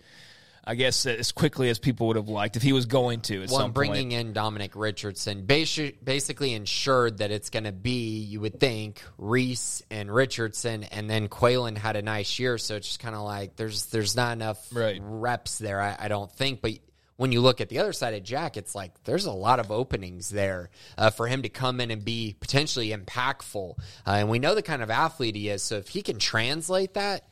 I guess as quickly as people would have liked if he was going to. At well, bringing point. in Dominic Richardson basically ensured that it's going to be, you would think, Reese and Richardson, and then Qualan had a nice year, so it's just kind of like there's there's not enough right. reps there. I, I don't think, but when you look at the other side of Jack, it's like there's a lot of openings there uh, for him to come in and be potentially impactful. Uh, and we know the kind of athlete he is. So if he can translate that,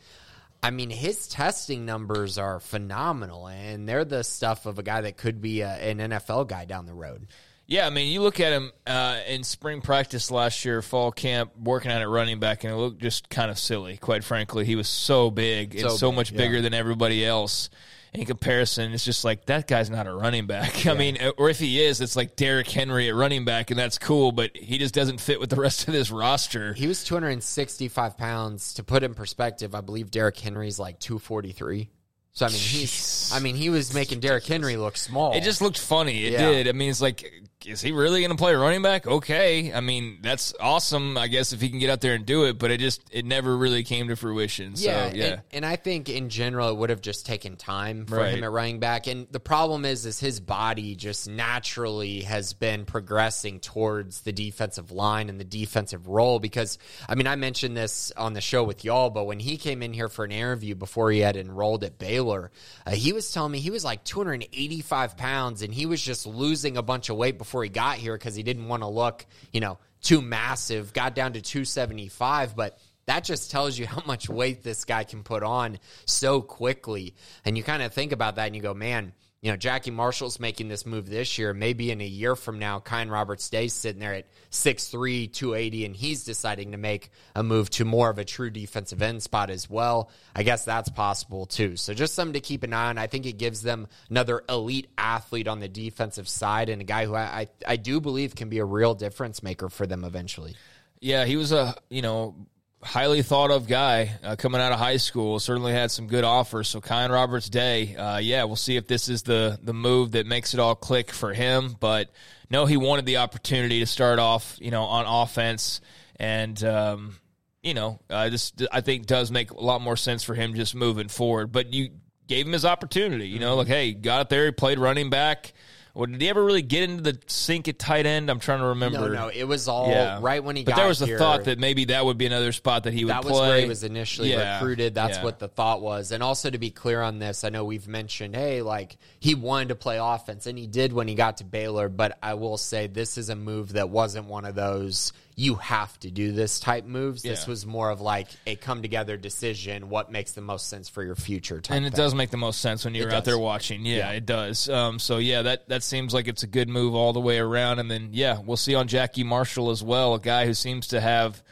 I mean, his testing numbers are phenomenal, and they're the stuff of a guy that could be a, an NFL guy down the road. Yeah, I mean, you look at him uh, in spring practice last year, fall camp, working on it running back, and it looked just kind of silly, quite frankly. He was so big so and so big, much bigger than everybody else in comparison, it's just like that guy's not a running back. Yeah. I mean, or if he is, it's like Derrick Henry at running back, and that's cool, but he just doesn't fit with the rest of this roster. He was 265 pounds. To put in perspective, I believe Derrick Henry's like 243. So I mean, he's. I mean, he was making Derrick Henry look small. It just looked funny. It yeah. did. I mean, it's like is he really going to play running back? Okay, I mean that's awesome. I guess if he can get out there and do it, but it just it never really came to fruition. So, yeah, yeah. And, and I think in general it would have just taken time for right. him at running back. And the problem is, is his body just naturally has been progressing towards the defensive line and the defensive role. Because I mean, I mentioned this on the show with y'all, but when he came in here for an interview before he had enrolled at Baylor, uh, he was telling me he was like 285 pounds and he was just losing a bunch of weight before before he got here because he didn't want to look, you know, too massive. Got down to 275, but that just tells you how much weight this guy can put on so quickly. And you kind of think about that and you go, man, you know, Jackie Marshall's making this move this year. Maybe in a year from now, Kaian Roberts stays sitting there at 6'3, 280, and he's deciding to make a move to more of a true defensive end spot as well. I guess that's possible too. So just something to keep an eye on. I think it gives them another elite athlete on the defensive side and a guy who I, I, I do believe can be a real difference maker for them eventually. Yeah, he was a, you know, highly thought of guy uh, coming out of high school. Certainly had some good offers. So Kaian Roberts Day, uh, yeah, we'll see if this is the the move that makes it all click for him. But no, he wanted the opportunity to start off, you know, on offense, and um, you know, uh, this I think does make a lot more sense for him just moving forward. But you gave him his opportunity. You know, mm-hmm. like hey, got out there, he played running back. Well, did he ever really get into the sink at tight end? I'm trying to remember. No, no, it was all yeah. right when he. But there was a thought that maybe that would be another spot that he would. That was play. where he was initially yeah. recruited. That's yeah. what the thought was. And also to be clear on this, I know we've mentioned, hey, like he wanted to play offense, and he did when he got to Baylor. But I will say this is a move that wasn't one of those you have to do this type moves. This was more of like a come together decision. What makes the most sense for your future? and it thing. does make the most sense when you're out does. there watching. Yeah, yeah. it does. Um, so yeah, that that seems like it's a good move all the way around. And then yeah, we'll see on Jackie Marshall as well, a guy who seems to have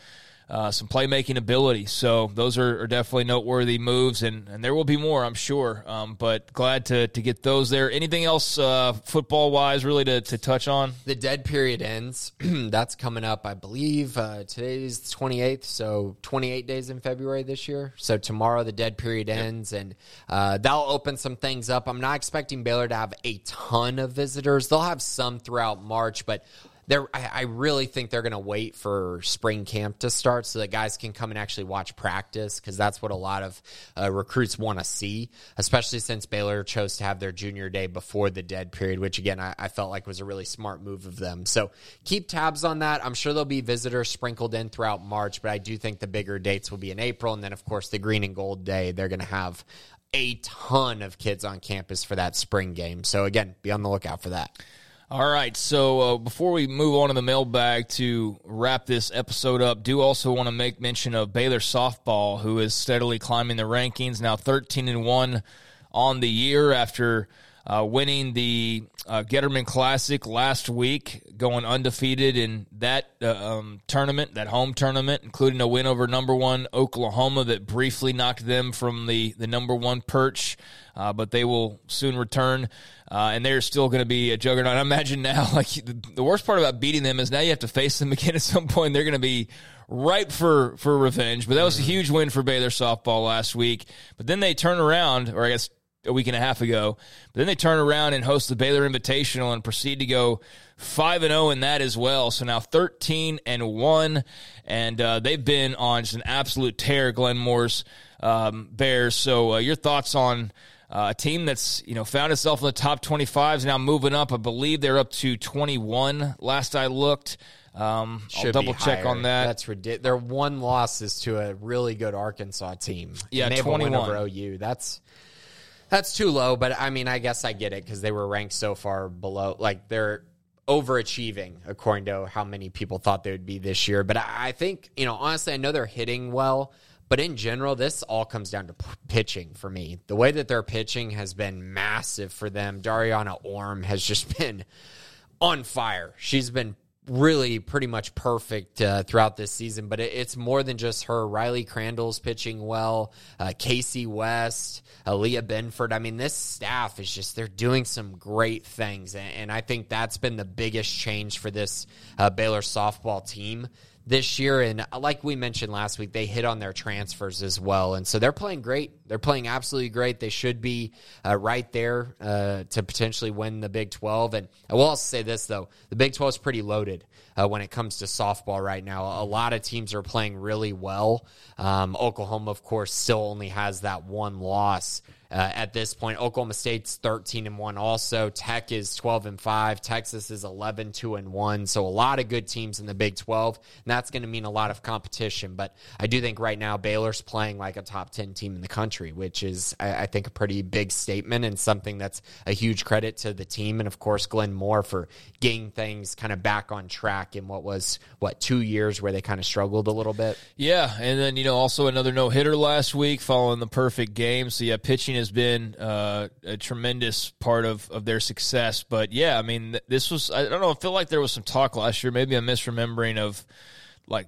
uh, some playmaking ability. So those are, are, definitely noteworthy moves, and, and there will be more, I'm sure. Um, but glad to, to get those there. Anything else uh, football wise, really, to, to touch on? The dead period ends. That's coming up, I believe. Uh, today's the 28th, so 28 days in February this year. So tomorrow the dead period yep. ends, and uh, that'll open some things up. I'm not expecting Baylor to have a ton of visitors. They'll have some throughout March, but they're I, I really think they're going to wait for spring camp to start so that guys can come and actually watch practice because that's what a lot of uh, recruits want to see, especially since Baylor chose to have their junior day before the dead period, which again I, I felt like was a really smart move of them. So keep tabs on that. I'm sure there'll be visitors sprinkled in throughout March, but I do think the bigger dates will be in April, and then of course the green and gold day they're going to have a ton of kids on campus for that spring game. So again, be on the lookout for that. All right. So uh, before we move on to the mailbag to wrap this episode up, do also want to make mention of Baylor softball, who is steadily climbing the rankings. Now thirteen and one on the year after uh, winning the uh, Getterman Classic last week, going undefeated in that uh, um, tournament, that home tournament, including a win over number one Oklahoma that briefly knocked them from the, the number one perch. Uh, but they will soon return, uh, and they're still going to be a juggernaut. I imagine now, like the, the worst part about beating them is now you have to face them again at some point. They're going to be ripe for for revenge. But that was a huge win for Baylor softball last week. But then they turn around, or I guess a week and a half ago. But then they turn around and host the Baylor Invitational and proceed to go five and zero oh in that as well. So now thirteen and one, and uh, they've been on just an absolute tear. Glenn Moore's um, Bears. So uh, your thoughts on? Uh, a team that's you know found itself in the top 25 is now moving up. I believe they're up to 21 last I looked. Um, I'll double check on that. That's ridiculous. Their one loss is to a really good Arkansas team. Yeah, 21 over OU. That's that's too low, but I mean, I guess I get it because they were ranked so far below. Like they're overachieving according to how many people thought they would be this year. But I think, you know, honestly, I know they're hitting well, but in general, this all comes down to p- pitching for me. The way that they're pitching has been massive for them. Dariana Orme has just been on fire. She's been really pretty much perfect uh, throughout this season, but it, it's more than just her. Riley Crandall's pitching well, uh, Casey West, Aaliyah Benford. I mean, this staff is just, they're doing some great things. And, and I think that's been the biggest change for this uh, Baylor softball team this year. And like we mentioned last week, they hit on their transfers as well. And so they're playing great. They're playing absolutely great. They should be uh, right there uh, to potentially win the Big 12. And I will also say this, though the Big 12 is pretty loaded uh, when it comes to softball right now. A lot of teams are playing really well. Um, Oklahoma, of course, still only has that one loss uh, at this point. Oklahoma State's 13 and 1 also. Tech is 12 and 5. Texas is 11 2 and 1. So a lot of good teams in the Big 12. And that's going to mean a lot of competition. But I do think right now Baylor's playing like a top 10 team in the country, which is, I, I think, a pretty big statement and something that's a huge credit to the team. And of course, Glenn Moore for getting things kind of back on track in what was, what, two years where they kind of struggled a little bit. Yeah. And then, you know, also another no hitter last week following the perfect game. So, yeah, pitching has been uh, a tremendous part of, of their success. But yeah, I mean, this was, I don't know, I feel like there was some talk last year, maybe I'm misremembering of like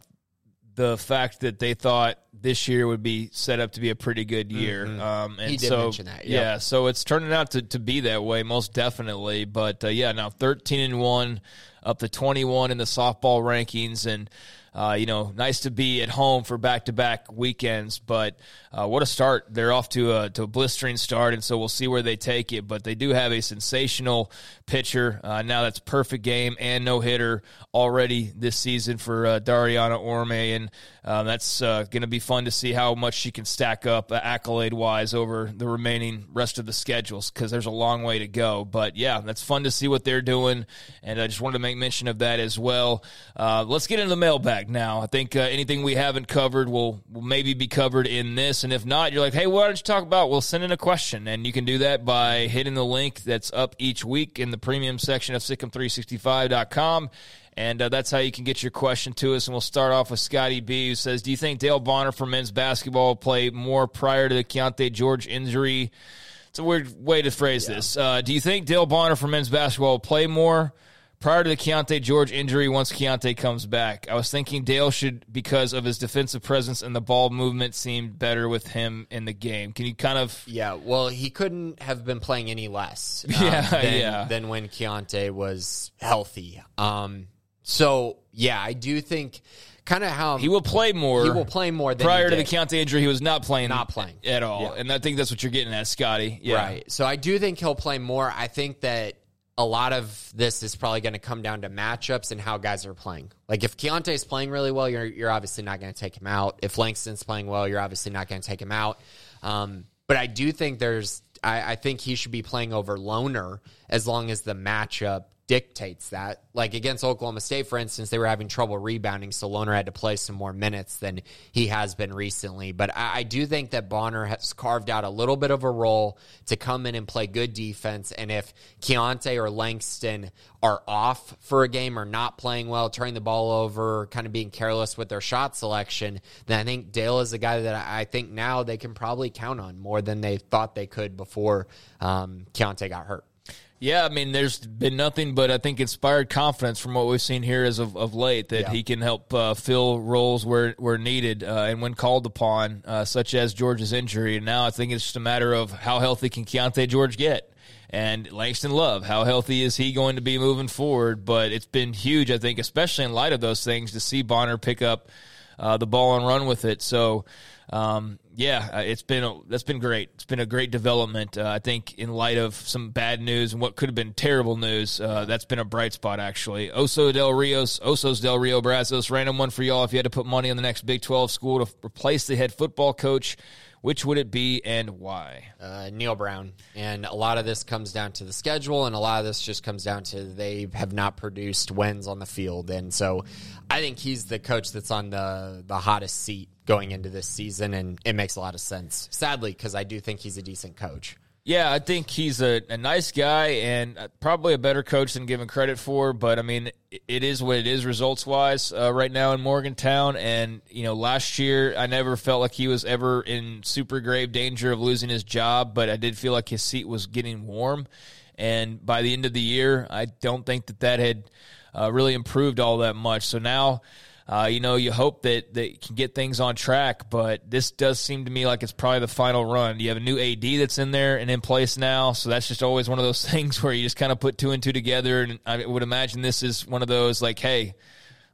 the fact that they thought this year would be set up to be a pretty good year. Mm-hmm. Um, and so, yep. yeah, so it's turning out to, to be that way, most definitely. But uh, yeah, now 13 and 1, up to 21 in the softball rankings. And, uh, you know, nice to be at home for back to back weekends, but uh, what a start. They're off to a, to a blistering start, and so we'll see where they take it. But they do have a sensational pitcher. Uh, now that's perfect game and no hitter already this season for uh, Dariana Orme, and uh, that's uh, going to be fun to see how much she can stack up accolade wise over the remaining rest of the schedules because there's a long way to go. But yeah, that's fun to see what they're doing, and I just wanted to make mention of that as well. let's get into the mailbag now. I think uh, anything we haven't covered will, will maybe be covered in this. And if not, you're like, hey, what did you talk about? We'll send in a question. And you can do that by hitting the link that's up each week in the premium section of SicEm365.com. And uh, that's how you can get your question to us. And we'll start off with Scotty B, who says, Do you think Dale Bonner for men's basketball will play more prior to the Keyonte George injury? It's a weird way to phrase yeah. this. Uh, do you think Dale Bonner for men's basketball will play more prior to the Keyonte George injury, once Keyonte comes back, I was thinking Dale should, because of his defensive presence and the ball movement, seemed better with him in the game. Can you kind of? Yeah, well, he couldn't have been playing any less. um, Yeah, than, yeah. Than when Keyonte was healthy. Um, so yeah, I do think kind of how He will play more. he will play more than Prior to the did. Keyonte injury, he was not playing, Not playing. at all, Yeah. and I think that's what you're getting at, Scotty. Yeah. Right. So I do think he'll play more. I think that a lot of this is probably going to come down to matchups and how guys are playing. Like if Keyonte is playing really well, you're you're obviously not going to take him out. If Langston's playing well, you're obviously not going to take him out. Um, but I do think there's I, I think he should be playing over Lohner as long as the matchup dictates that. Like against Oklahoma State, for instance, they were having trouble rebounding, so Lohner had to play some more minutes than he has been recently. But I, I do think that Bonner has carved out a little bit of a role to come in and play good defense. And if Keyonte or Langston are off for a game or not playing well, turning the ball over, kind of being careless with their shot selection, then I think Dale is a guy that I think now they can probably count on more than they thought they could before um, Keyonte got hurt. Yeah, I mean, there's been nothing but I think inspired confidence from what we've seen here as of, of late that Yeah. he can help uh, fill roles where where needed uh, and when called upon, uh, such as George's injury. And now I think it's just a matter of how healthy can Keyonte George get. And Langston Love, how healthy is he going to be moving forward? But it's been huge, I think, especially in light of those things, to see Bonner pick up uh, the ball and run with it. So, um, yeah, uh, it's been that's been great. It's been a great development. Uh, I think in light of some bad news and what could have been terrible news, uh, that's been a bright spot actually. Oso del Rios, Osos del Rio Brazos, random one for y'all. If you had to put money on the next Big Twelve school to replace the head football coach, which would it be and why? uh, Neal Brown. And a lot of this comes down to the schedule, and a lot of this just comes down to they have not produced wins on the field. And so I think he's the coach that's on the, the hottest seat going into this season, and it makes a lot of sense. Sadly, because I do think he's a decent coach. Yeah, I think he's a, a nice guy and uh, probably a better coach than given credit for. But I mean, it is what it is results wise uh, right now in Morgantown. And you know, last year I never felt like he was ever in super grave danger of losing his job, but I did feel like his seat was getting warm. And by the end of the year, I don't think that that had uh, really improved all that much. So now. Uh, you know, you hope that they can get things on track, but this does seem to me like it's probably the final run. You have a new AD that's in there and in place now, so that's just always one of those things where you just kind of put two and two together. And I would imagine this is one of those like, hey,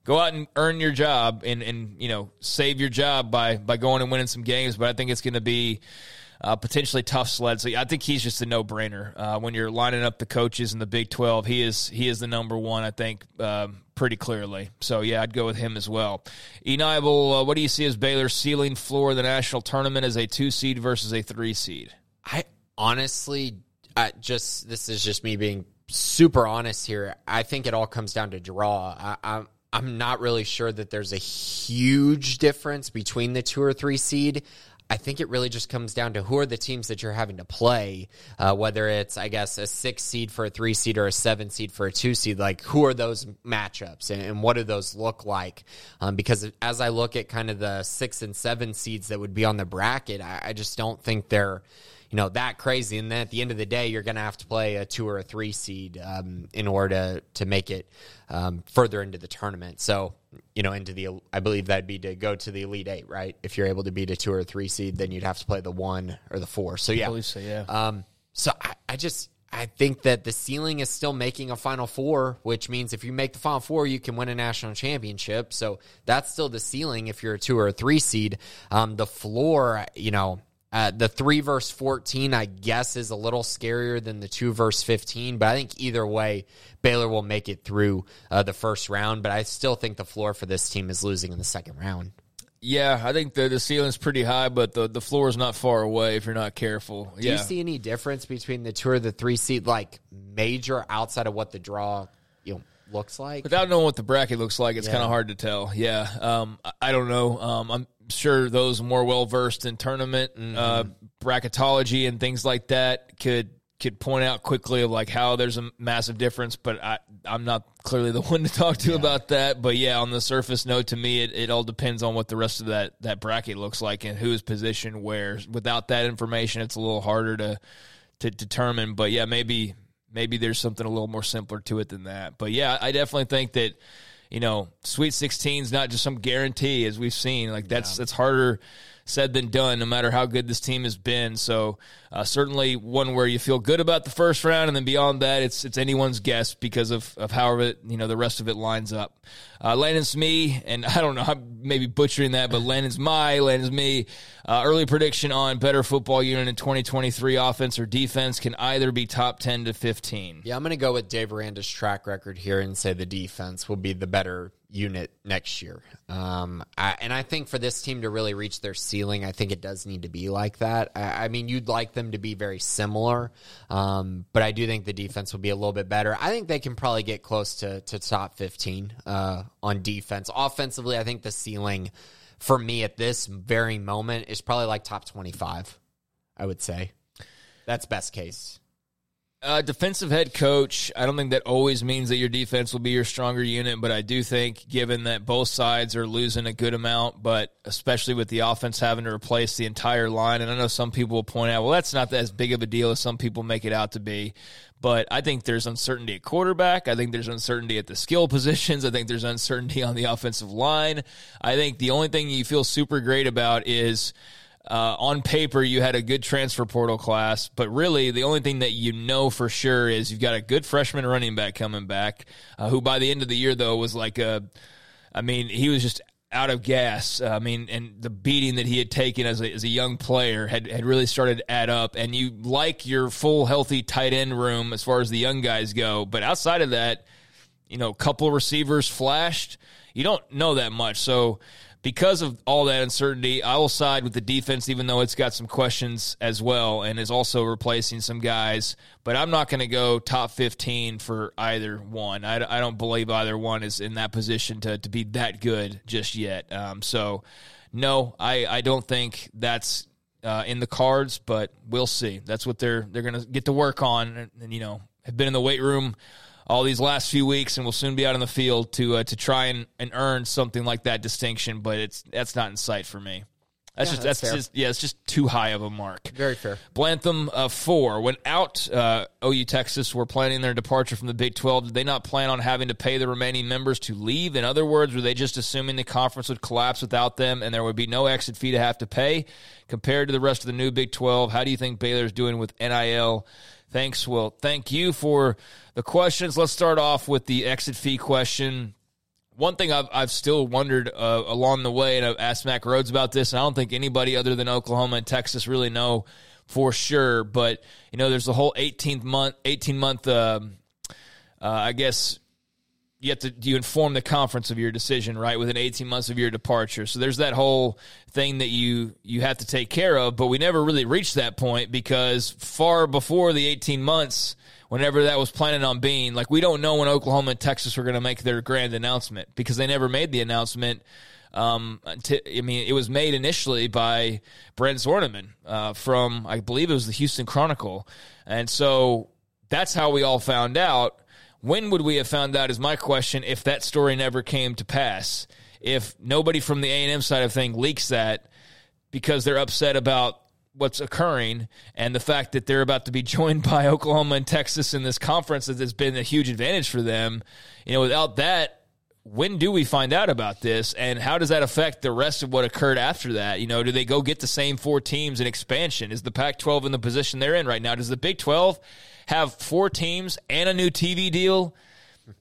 go out and earn your job and, and you know save your job by by going and winning some games. But I think it's going to be uh, potentially tough sled. So I think he's just a no brainer uh, when you're lining up the coaches in the Big Twelve. He is he is the number one. I think um, pretty clearly. So yeah, I'd go with him as well. Enibel, uh, what do you see as Baylor's ceiling floor of the national tournament as a two seed versus a three seed? I honestly, I just this is just me being super honest here. I think it all comes down to draw. I, I'm I'm not really sure that there's a huge difference between the two or three seed. I think it really just comes down to who are the teams that you're having to play, uh, whether it's, I guess, a six seed for a three seed or a seven seed for a two seed. Like, who are those matchups and, and what do those look like? Um, because as I look at kind of the six and seven seeds that would be on the bracket, I, I just don't think they're you know that crazy and then at the end of the day you're going to have to play a two or a three seed um, in order to, to make it um, further into the tournament so you know into the i believe that'd be to go to the elite eight right if you're able to beat a two or a three seed then you'd have to play the one or the four so yeah believe so, yeah. um, so I, I just I think that the ceiling is still making a Final Four, which means if you make the Final Four, you can win a national championship. So that's still the ceiling if you're a two or a three seed. Um, the floor, you know, uh, the three verse 14, I guess, is a little scarier than the two verse 15, but I think either way, Baylor will make it through uh, the first round. But I still think the floor for this team is losing in the second round. Yeah, I think the the ceiling's pretty high, but the the floor is not far away if you're not careful. Do yeah. you see any difference between the two or the three seed, like major outside of what the draw you know looks like? Without knowing what the bracket looks like, it's Yeah. kind of hard to tell. Yeah, um, I, I don't know. Um, I'm sure those more well versed in tournament uh, bracketology and things like that could could point out quickly of like how there's a massive difference. But I I'm not clearly the one to talk to about that. But yeah, on the surface note, to me, it, it all depends on what the rest of that that bracket looks like and who is positioned where. Without that information, it's a little harder to to determine. But yeah, maybe maybe there's something a little more simpler to it than that. But yeah, I definitely think that you know, Sweet 16 is not just some guarantee as we've seen. Like that's yeah. that's harder said than done, no matter how good this team has been. So uh, certainly one where you feel good about the first round, and then beyond that, it's it's anyone's guess because of of how it you know the rest of it lines up. Uh, Landon's me, and I don't know, I'm maybe butchering that, but Landon's my, Landon's me. Uh, early prediction on better football unit in 2023 offense or defense can either be top 10 to 15. Yeah, I'm going to go with Dave Aranda's track record here and say the defense will be the better unit next year. Um, I, and I think for this team to really reach their ceiling, I think it does need to be like that. I, I mean, you'd like them to be very similar, um, but I do think the defense will be a little bit better. I think they can probably get close to, to top 15 uh, on defense. Offensively, I think the ceiling for me at this very moment is probably like top 25, I would say. That's best case. Uh, defensive head coach, I don't think that always means that your defense will be your stronger unit, but I do think, given that both sides are losing a good amount, but especially with the offense having to replace the entire line, and I know some people will point out, well, that's not as big of a deal as some people make it out to be. But I think there's uncertainty at quarterback. I think there's uncertainty at the skill positions. I think there's uncertainty on the offensive line. I think the only thing you feel super great about is uh, on paper you had a good transfer portal class, but really the only thing that you know for sure is you've got a good freshman running back coming back, uh, who by the end of the year though was like a, I mean he was just out of gas. Uh, I mean, and the beating that he had taken as a, as a young player had, had really started to add up. And you like your full healthy tight end room as far as the young guys go, but outside of that, you know, couple receivers flashed. You don't know that much, so because of all that uncertainty, I will side with the defense, even though it's got some questions as well and is also replacing some guys. But I'm not going to go top 15 for either one. I, I, don't believe either one is in that position to, to be that good just yet. Um, so, no, I, I don't think that's uh, in the cards, but we'll see. That's what they're they're going to get to work on, and, and you know have been in the weight room all these last few weeks, and will soon be out on the field to uh, to try and, and earn something like that distinction. But it's that's not in sight for me. That's yeah, just that's, that's just yeah, it's just too high of a mark. Very fair. Blantham uh, four. When out uh, OU Texas were planning their departure from the Big Twelve, did they not plan on having to pay the remaining members to leave? In other words, were they just assuming the conference would collapse without them and there would be no exit fee to have to pay? Compared to the rest of the new Big Twelve, how do you think Baylor's doing with NIL? Thanks, Will. Thank you for the questions. Let's start off with the exit fee question. One thing I've, I've still wondered uh, along the way, and I've asked Mac Rhoades about this, and I don't think anybody other than Oklahoma and Texas really know for sure. But you know, there's the whole 18 month, 18 month, um, uh, I guess you have to you inform the conference of your decision right within 18 months of your departure so there's that whole thing that you you have to take care of but we never really reached that point because far before the 18 months whenever that was planning on being like we don't know when oklahoma and texas were going to make their grand announcement because they never made the announcement um, I mean, it was made initially by Brent Zwerneman uh, from, I believe it was the Houston Chronicle. And so that's how we all found out when would we have found out is my question if that story never came to pass. If nobody from the A&M side of thing leaks that because they're upset about what's occurring and the fact that they're about to be joined by Oklahoma and Texas in this conference that has been a huge advantage for them. You know, without that, when do we find out about this and how does that affect the rest of what occurred after that? You know, do they go get the same four teams in expansion? Is the Pac 12 in the position they're in right now? Does the Big 12 have four teams and a new TV deal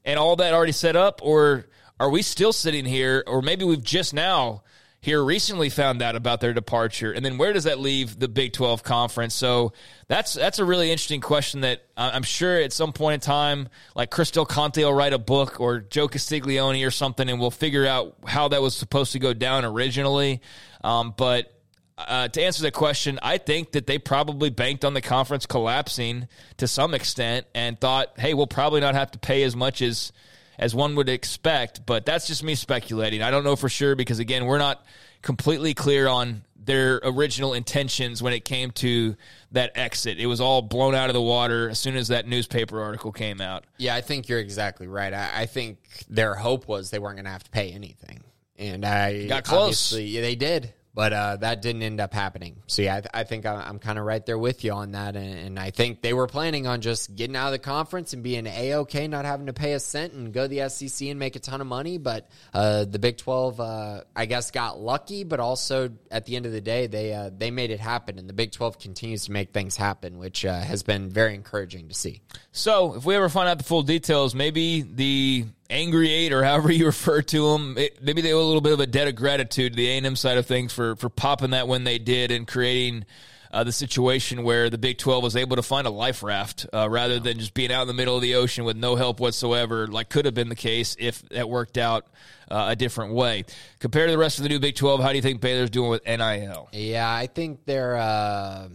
and all that already set up? Or are we still sitting here, or maybe we've just now here recently found out about their departure, and then where does that leave the Big Twelve conference? So that's that's a really interesting question that I'm sure at some point in time, like Chris Conte will write a book or Joe Castiglione or something, and we'll figure out how that was supposed to go down originally. Um, but uh, to answer the question, I think that they probably banked on the conference collapsing to some extent and thought, hey, we'll probably not have to pay as much as as one would expect. But that's just me speculating. I don't know for sure because again, we're not completely clear on their original intentions when it came to that exit. It was all blown out of the water as soon as that newspaper article came out. Yeah, I think you're exactly right. I, I think their hope was they weren't going to have to pay anything, and I got close. They did but uh, that didn't end up happening. So yeah, I, th- I think I'm, I'm kind of right there with you on that, and, and, I think they were planning on just getting out of the conference and being a okay, not having to pay a cent and go to the SEC and make a ton of money. But uh, the Big Twelve, uh, I guess, got lucky, but also at the end of the day, they uh, they made it happen, and the Big Twelve continues to make things happen, which uh, has been very encouraging to see. So, if we ever find out the full details, maybe the angry eight or however you refer to them, it, maybe they owe a little bit of a debt of gratitude to the A&M side of things for for popping that when they did and creating. Uh, the situation where the Big 12 was able to find a life raft uh, rather than just being out in the middle of the ocean with no help whatsoever, like could have been the case if that worked out uh, a different way. Compared to the rest of the new Big 12, how do you think Baylor's doing with NIL? Yeah, I think they're, uh,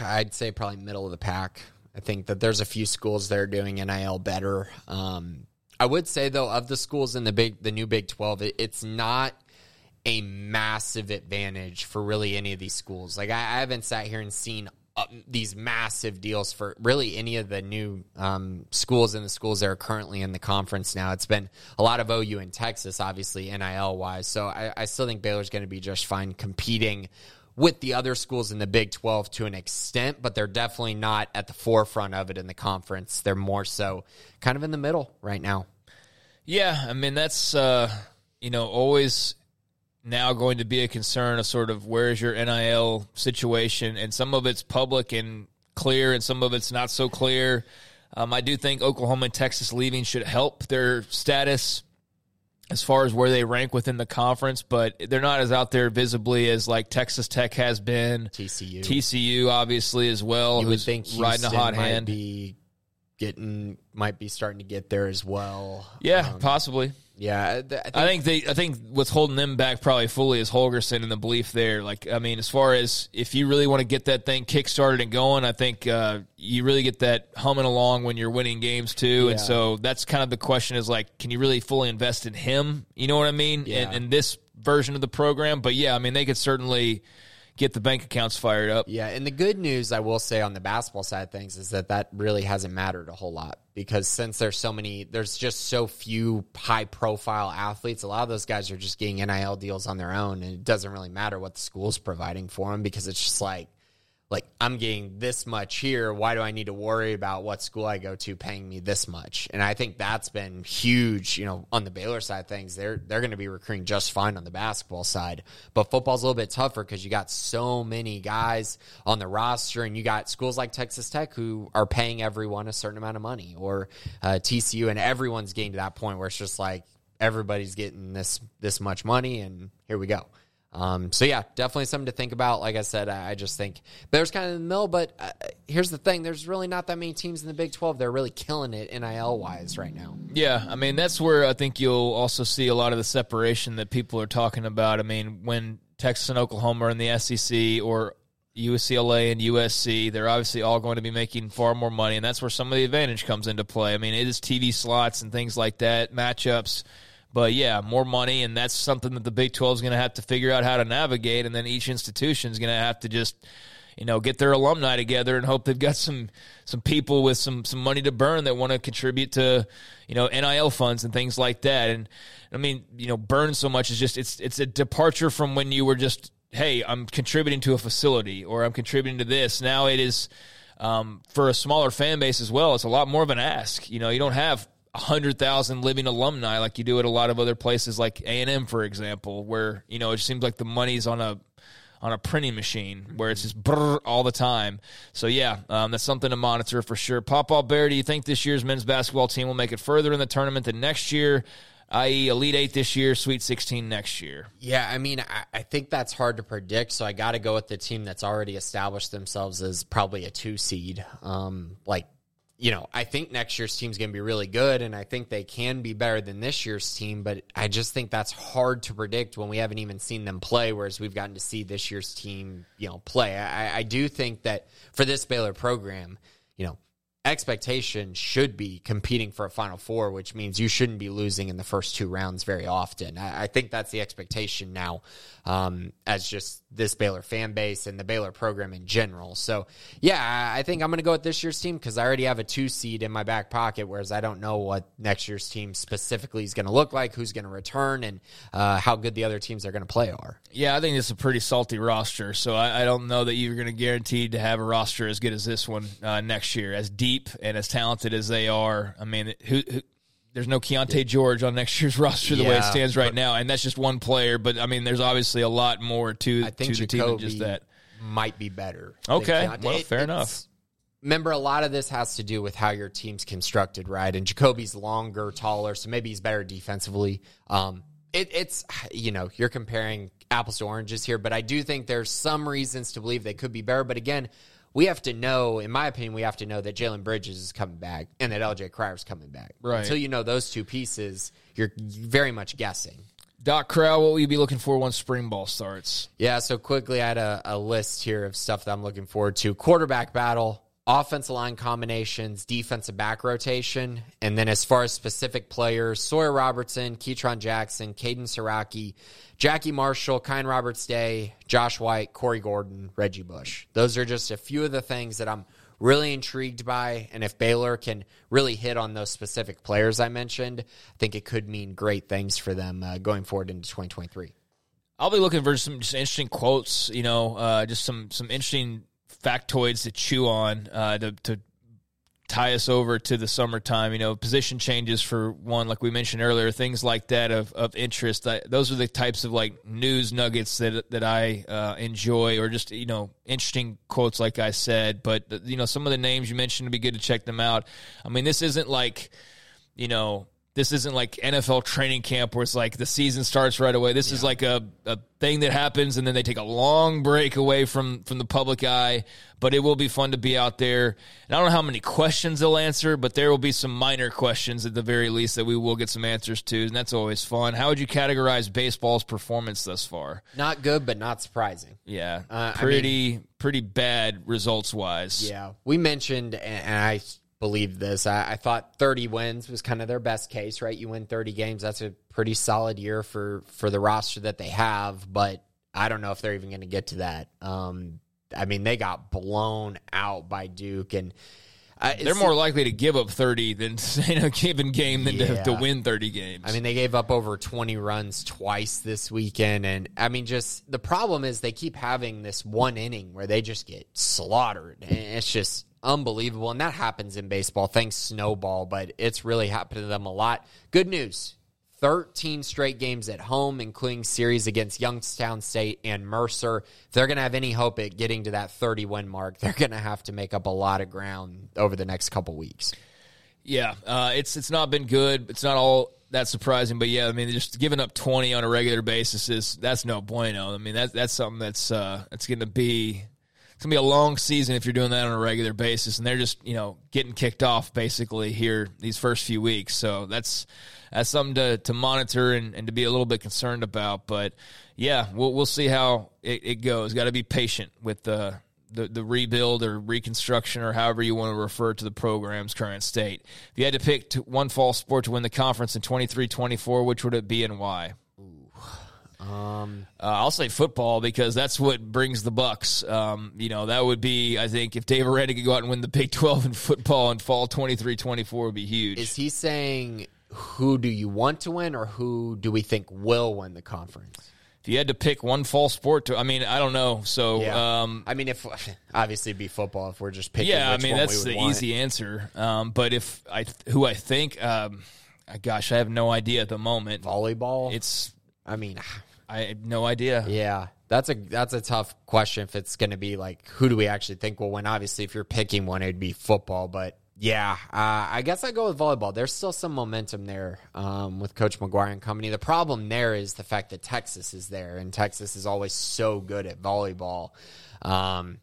I'd say probably middle of the pack. I think that there's a few schools that are doing NIL better. Um, I would say though, of the schools in the big, the new Big Twelve, it, it's not a massive advantage for really any of these schools. Like I, I haven't sat here and seen uh, these massive deals for really any of the new um, schools and the schools that are currently in the conference now. It's been a lot of OU in Texas, obviously NIL wise. So I, I still think Baylor's going to be just fine competing with the other schools in the Big 12 to an extent, but they're definitely not at the forefront of it in the conference. They're more so kind of in the middle right now. Yeah, I mean that's uh, you know always now going to be a concern of sort of where's your NIL situation, and some of it's public and clear, and some of it's not so clear. Um, I do think Oklahoma and Texas leaving should help their status as far as where they rank within the conference, but they're not as out there visibly as like Texas Tech has been. TCU, TCU, obviously as well. You would think Houston riding a hot might hand. be getting might be starting to get there as well. yeah, Um, possibly. Yeah. th- I think, I think they. I think what's holding them back probably fully is Holgorsen and the belief there. Like, I mean, as far as if you really want to get that thing kickstarted and going, I think uh, you really get that humming along when you're winning games too. And so that's kind of the question: is like, can you really fully invest in him? You know what I mean? Yeah. In, in this version of the program, but yeah, I mean, they could certainly get the bank accounts fired up. Yeah, and the good news I will say on the basketball side of things is that that really hasn't mattered a whole lot because since there's so many, there's just so few high profile athletes. A lot of those guys are just getting NIL deals on their own, and it doesn't really matter what the school's providing for them because it's just like, like I'm getting this much here. Why do I need to worry about what school I go to paying me this much? And I think that's been huge. You know, on the Baylor side things, they're they're going to be recruiting just fine on the basketball side, but football's a little bit tougher because you got so many guys on the roster, and you got schools like Texas Tech who are paying everyone a certain amount of money, or uh, TCU, and everyone's getting to that point where it's just like everybody's getting this this much money, and here we go. Um, so yeah, definitely something to think about. Like I said, I, I just think Bears kind of the middle, but uh, here's the thing: there's really not that many teams in the Big Twelve. They're really killing it nil wise right now. Yeah, I mean that's where I think you'll also see a lot of the separation that people are talking about. I mean, when Texas and Oklahoma are in the SEC or UCLA and USC, they're obviously all going to be making far more money, and that's where some of the advantage comes into play. I mean, it is TV slots and things like that, matchups. But yeah, more money, and that's something that the Big 12 is going to have to figure out how to navigate, and then each institution is going to have to just you know, get their alumni together and hope they've got some some people with some some money to burn that want to contribute to, you know, NIL funds and things like that. And I mean, you know, burn so much is just it's it's a departure from when you were just, hey, I'm contributing to a facility or I'm contributing to this. Now it is um, for a smaller fan base as well. It's a lot more of an ask. You know, you don't have hundred thousand living alumni like you do at a lot of other places, like A and M, for example, where you know it seems like the money's on a on a printing machine where it's just brrr all the time. So yeah, um, that's something to monitor for sure. Papa Bear, do you think this year's men's basketball team will make it further in the tournament than next year? I.e., Elite Eight this year, Sweet 16 next year. Yeah, I mean, I, I think that's hard to predict. So I got to go with the team that's already established themselves as probably a two seed. Um, like you know, I think next year's team's going to be really good, and I think they can be better than this year's team. But I just think that's hard to predict when we haven't even seen them play. Whereas we've gotten to see this year's team, you know, play. I, I do think that for this Baylor program, you know, expectation should be competing for a Final Four, which means you shouldn't be losing in the first two rounds very often. I, I think that's the expectation now, um, as just this Baylor fan base and the Baylor program in general. So, yeah, I think I'm going to go with this year's team because I already have a two seed in my back pocket, whereas I don't know what next year's team specifically is going to look like, who's going to return, and uh, how good the other teams are going to play are. Yeah, I think it's a pretty salty roster. So I, I don't know that you're going to guarantee to have a roster as good as this one uh, next year, as deep and as talented as they are. I mean, who, who there's no Keyonte George on next year's roster the yeah, way it stands right now, and that's just one player. But I mean, there's obviously a lot more to to the team than just that. Might be better. Okay, well, fair enough. Remember, a lot of this has to do with how your team's constructed, right? And Ja'Kobe's longer, taller, so maybe he's better defensively. Um, it, it's you know you're comparing apples to oranges here, but I do think there's some reasons to believe they could be better. But again, we have to know, in my opinion, we have to know that Jalen Bridges is coming back and that LJ Cryer is coming back. Right. Until you know those two pieces, you're very much guessing. Doc Crowell, what will you be looking for once spring ball starts? Yeah, so quickly, I had a, a list here of stuff that I'm looking forward to. Quarterback battle, offensive line combinations, defensive back rotation, and then as far as specific players, Sawyer Robertson, Ketron Jackson, Caden Siraki, Jackie Marshall, Kine Roberts Day, Josh White, Corey Gordon, Reggie Bush. Those are just a few of the things that I'm really intrigued by. And if Baylor can really hit on those specific players I mentioned, I think it could mean great things for them uh, going forward into 2023. I'll be looking for some just interesting quotes, you know, uh, just some some interesting factoids to chew on uh, to, to tie us over to the summertime. You know, position changes for one, like we mentioned earlier, things like that of, of interest. I, those are the types of like news nuggets that that I uh, enjoy, or just you know interesting quotes, like I said. But you know, some of the names you mentioned would be good to check them out. I mean, this isn't like you know this isn't like NFL training camp where it's like the season starts right away. This yeah. is like a, a thing that happens and then they take a long break away from, from the public eye. But it will be fun to be out there. And I don't know how many questions they'll answer, but there will be some minor questions at the very least that we will get some answers to. And that's always fun. How would you categorize baseball's performance thus far? Not good, but not surprising. Yeah. Uh, pretty, I mean, pretty bad results wise. Yeah. We mentioned, and I believed this. I, I, thought 30 wins was kind of their best case, right? You win 30 games. That's a pretty solid year for, for the roster that they have, but I don't know if they're even going to get to that. Um, I mean, they got blown out by Duke and uh, they're more likely to give up 30 than in a given game than yeah. to, to, win 30 games. I mean, they gave up over 20 runs twice this weekend. And I mean, just the problem is they keep having this one inning where they just get slaughtered. And it's just unbelievable. And that happens in baseball. Thanks, Snowball, but it's really happened to them a lot. Good news 13 straight games at home, including series against Youngstown State and Mercer. If they're going to have any hope at getting to that 30 win mark, they're going to have to make up a lot of ground over the next couple weeks. Yeah, uh, it's it's not been good. It's not all that surprising, but yeah, I mean, just giving up 20 on a regular basis is that's no bueno. I mean, that that's something that's uh, that's going to be it's gonna be a long season if you're doing that on a regular basis, and they're just you know getting kicked off basically here these first few weeks. So that's that's something to, to monitor and, and to be a little bit concerned about. But yeah, we'll we'll see how it, it goes. Got to be patient with the, the the rebuild or reconstruction or however you want to refer to the program's current state. If you had to pick one fall sport to win the conference in 23-24, which would it be and why? Um, uh, I'll say football because that's what brings the Bucks. Um, you know, that would be, I think, if Dave Aranda could go out and win the Big 12 in football in fall 23 24 would be huge. Is he saying who do you want to win or who do we think will win the conference? If you had to pick one fall sport to, I mean, I don't know. So, yeah. um, I mean, if obviously it'd be football if we're just picking. Yeah, I mean, that's the want. easy answer. Um, but if I, who I think, um, gosh, I have no idea at the moment. Volleyball. It's, I mean, I have no idea. Yeah, that's a that's a tough question. If it's going to be like, who do we actually think will win? Obviously, if you're picking one, it'd be football. But yeah, uh, I guess I go with volleyball. There's still some momentum there um, with Coach McGuire and company. The problem there is the fact that Texas is there, and Texas is always so good at volleyball. Um,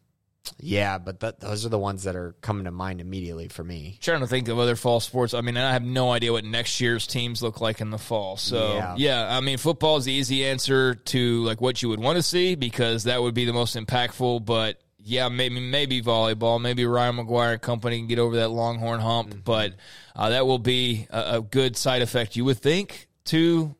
yeah, but th- those are the ones that are coming to mind immediately for me. Trying to think of other fall sports. I mean, I have no idea what next year's teams look like in the fall. So yeah, yeah I mean, football is the easy answer to like what you would want to see because that would be the most impactful. But yeah, maybe maybe volleyball, maybe Ryan McGuire and company can get over that Longhorn hump. Mm-hmm. But uh, that will be a, a good side effect, you would think, to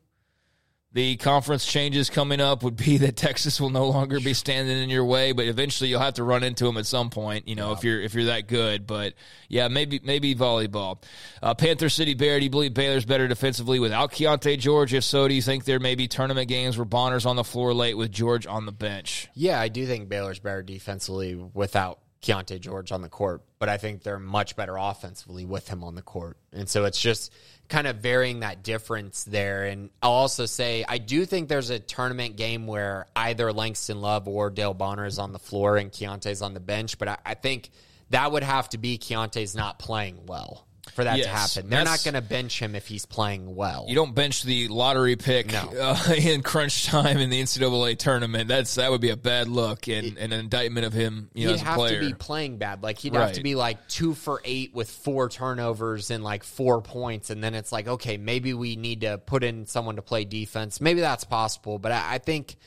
the conference changes coming up would be that Texas will no longer be standing in your way, but eventually you'll have to run into them at some point. You know, yeah. if you're if you're that good. But yeah, maybe maybe volleyball. Uh, Panther City Bear. Do you believe Baylor's better defensively without Keyonte George? If so, do you think there may be tournament games where Bonner's on the floor late with George on the bench? Yeah, I do think Baylor's better defensively without Keyonte George on the court, but I think they're much better offensively with him on the court. And so it's just kind of varying that difference there. And I'll also say I do think there's a tournament game where either Langston Love or Dale Bonner is on the floor and Keyonte's on the bench, but I, I think that would have to be Keyonte's not playing well for that yes, to happen. They're not going to bench him if he's playing well. You don't bench the lottery pick no. uh, in crunch time in the NCAA tournament. That's that would be a bad look and, it, and an indictment of him. You know, he'd have player. to be playing bad. Like he'd right. have to be like two for eight with four turnovers and like four points, and then it's like okay, maybe we need to put in someone to play defense. Maybe that's possible, but I, I think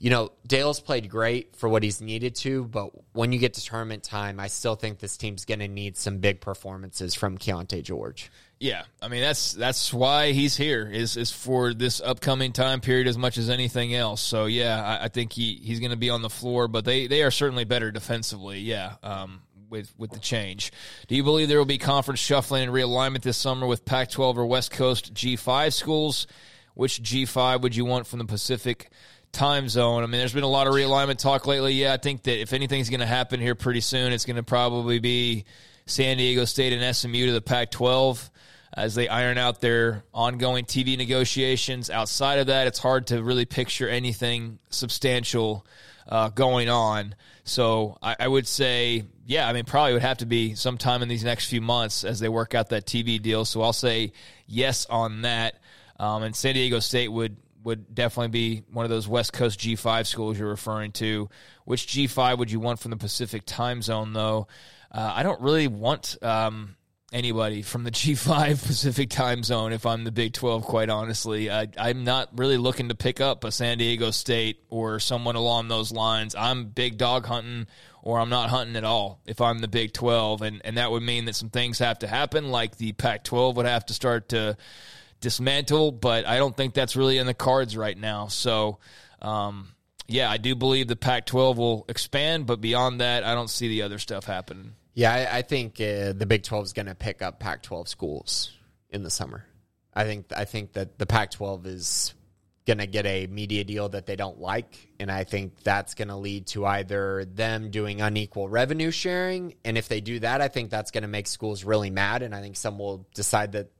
you know, Dale's played great for what he's needed to, but when you get to tournament time, I still think this team's going to need some big performances from Keyonte George. Yeah, I mean that's that's why he's here is is for this upcoming time period as much as anything else. So yeah, I, I think he, he's going to be on the floor, but they, they are certainly better defensively. Yeah, um, with with the change. Do you believe there will be conference shuffling and realignment this summer with Pac-12 or West Coast G5 schools? Which G5 would you want from the Pacific? Time zone. I mean, there's been a lot of realignment talk lately. Yeah, I think that if anything's going to happen here pretty soon, it's going to probably be San Diego State and SMU to the Pac 12 as they iron out their ongoing TV negotiations. Outside of that, it's hard to really picture anything substantial uh, going on. So I, I, would say, yeah, I mean, probably would have to be sometime in these next few months as they work out that TV deal. So I'll say yes on that. Um, and San Diego State would would definitely be one of those West Coast G5 schools you're referring to. Which G5 would you want from the Pacific time zone, though? Uh, I don't really want um, anybody from the G5 Pacific time zone if I'm the Big 12, quite honestly. I, I'm not really looking to pick up a San Diego State or someone along those lines. I'm big dog hunting or I'm not hunting at all if I'm the Big 12. And, and that would mean that some things have to happen, like the Pac 12 would have to start to dismantle, but I don't think that's really in the cards right now. So, um, yeah, I do believe the Pac 12 will expand, but beyond that, I don't see the other stuff happening. Yeah, I, I think uh, the Big 12 is going to pick up Pac 12 schools in the summer. I think I think that the Pac 12 is going to get a media deal that they don't like. And I think that's going to lead to either them doing unequal revenue sharing. And if they do that, I think that's going to make schools really mad. And I think some will decide that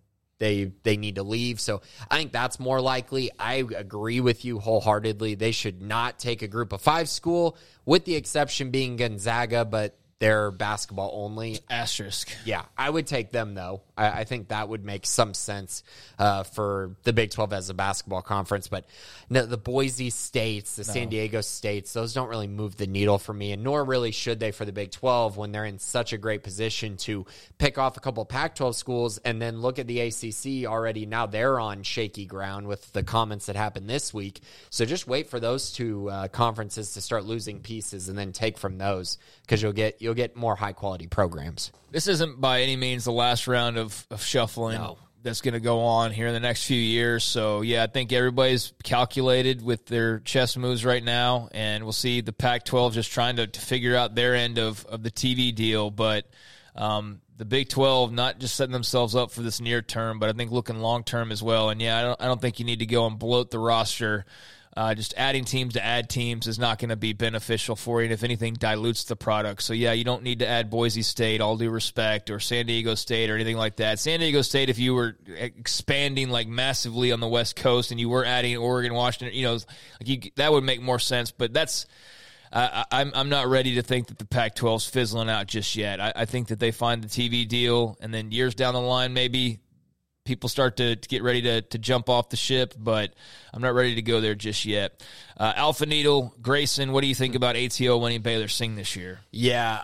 they they need to leave. So I think that's more likely. I agree with you wholeheartedly. They should not take a group of five school, with the exception being Gonzaga, but they're basketball only. Asterisk. Yeah, I would take them though. I, I think that would make some sense uh, for the Big Twelve as a basketball conference. But no, the Boise states, the no. San Diego states, those don't really move the needle for me, and nor really should they for the Big Twelve when they're in such a great position to pick off a couple Pac twelve schools and then look at the ACC already. Now they're on shaky ground with the comments that happened this week. So just wait for those two uh, conferences to start losing pieces and then take from those because you'll get you'll you'll get more high quality programs. This isn't by any means the last round of, of shuffling. No. That's going to go on here in the next few years. So, yeah, I think everybody's calculated with their chess moves right now. And we'll see the Pac 12 just trying to, to figure out their end of, of the TV deal. But um, the Big 12 not just setting themselves up for this near term, but I think looking long term as well. And yeah, I don't, I don't think you need to go and bloat the roster uh, just adding teams to add teams is not going to be beneficial for you. And if anything, dilutes the product. So, yeah, you don't need to add Boise State, all due respect, or San Diego State or anything like that. San Diego State, if you were expanding like massively on the West Coast and you were adding Oregon, Washington, you know, like you, that would make more sense. But that's. Uh, I'm I'm not ready to think that the Pac-12 is fizzling out just yet. I, I think that they find the TV deal, and then years down the line, maybe people start to, to, get ready to, to jump off the ship, but I'm not ready to go there just yet. Uh, Alpha Needle, Grayson, what do you think about ATO winning Baylor Sing this year? Yeah,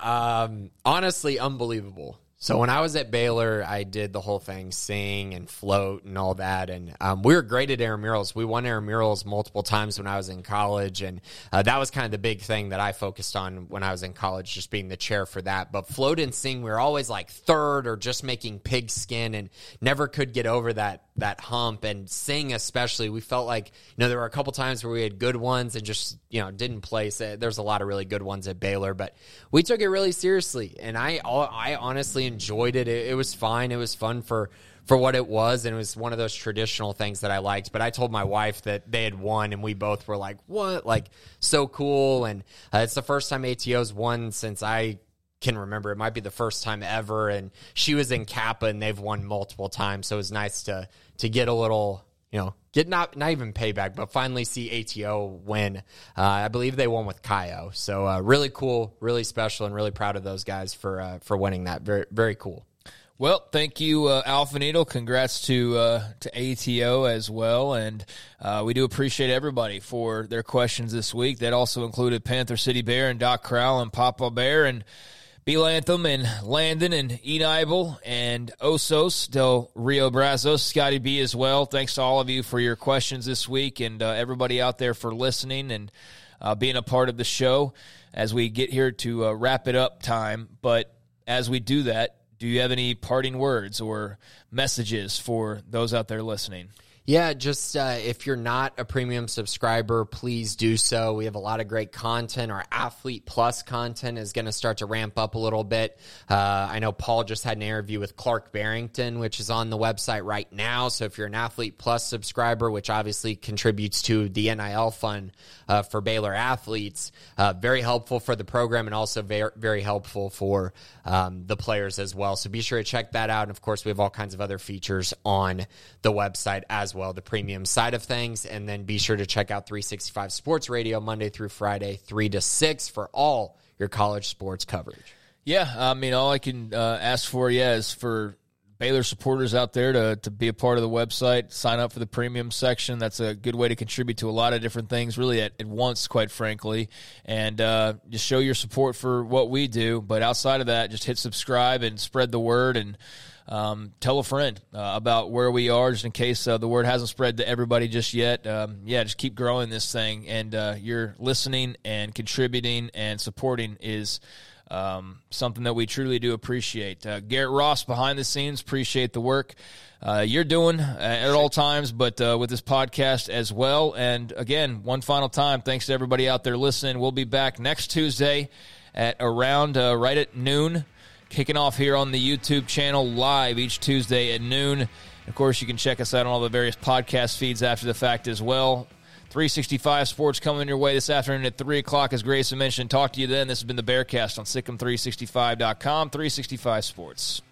um, honestly, unbelievable. So when I was at Baylor, I did the whole thing, sing and float and all that, and um, we were great at intramurals. We won intramurals multiple times when I was in college, and uh, that was kind of the big thing that I focused on when I was in college, just being the chair for that. But float and sing, we were always like third or just making pigskin, and never could get over that that hump and sing especially we felt like you know there were a couple times where we had good ones and just you know didn't place it. There's a lot of really good ones at Baylor but we took it really seriously. And I I honestly enjoyed it. It, it was fine. It was fun for for what it was. And it was one of those traditional things that I liked. But I told my wife that they had won and we both were like what? Like so cool. And uh, it's the first time ATO's won since I can remember. It might be the first time ever. And she was in Kappa and they've won multiple times. So it was nice to to get a little, you know, get not not even payback, but finally see ATO win. Uh, I believe they won with Kaio. So uh, really cool, really special, and really proud of those guys for uh, for winning that. Very very cool. Well, thank you, uh, Alpha Needle. Congrats to uh, to ATO as well, and uh, we do appreciate everybody for their questions this week. That also included Panther City Bear and Doc Crowell and Papa Bear and B. Lantham and Landon and Enibel and Osos del Rio Brazos, Scotty B as well. Thanks to all of you for your questions this week and uh, everybody out there for listening and uh, being a part of the show as we get here to uh, wrap it up time. But as we do that, do you have any parting words or messages for those out there listening? Yeah, just uh, if you're not a premium subscriber, please do so. We have a lot of great content. Our Athlete Plus content is going to start to ramp up a little bit. Uh, I know Paul just had an interview with Clark Barrington, which is on the website right now. So if you're an Athlete Plus subscriber, which obviously contributes to the NIL fund uh, for Baylor athletes, uh, very helpful for the program and also very, very helpful for um, the players as well. So be sure to check that out. And of course, we have all kinds of other features on the website as well, the premium side of things. And then be sure to check out 365 Sports Radio Monday through Friday, 3 to 6 for all your college sports coverage. Yeah, I mean, all I can uh, ask for, yeah, is for Baylor supporters out there to, to be a part of the website, sign up for the premium section. That's a good way to contribute to a lot of different things, really at, at once, quite frankly, and uh, just show your support for what we do. But outside of that, just hit subscribe and spread the word and um, tell a friend uh, about where we are, just in case uh, the word hasn't spread to everybody just yet. Um, yeah, just keep growing this thing, and uh, you're listening and contributing and supporting is um, something that we truly do appreciate. Uh, Garrett Ross behind the scenes, appreciate the work uh, you're doing uh, at all times, but uh, with this podcast as well. And again, one final time, thanks to everybody out there listening. We'll be back next Tuesday at around uh, right at noon, kicking off here on the YouTube channel live each Tuesday at noon. Of course, you can check us out on all the various podcast feeds after the fact as well. 365 Sports coming your way this afternoon at 3 o'clock, as Grayson mentioned. Talk to you then. This has been the Bearcast on SicEm365.com. 365 Sports.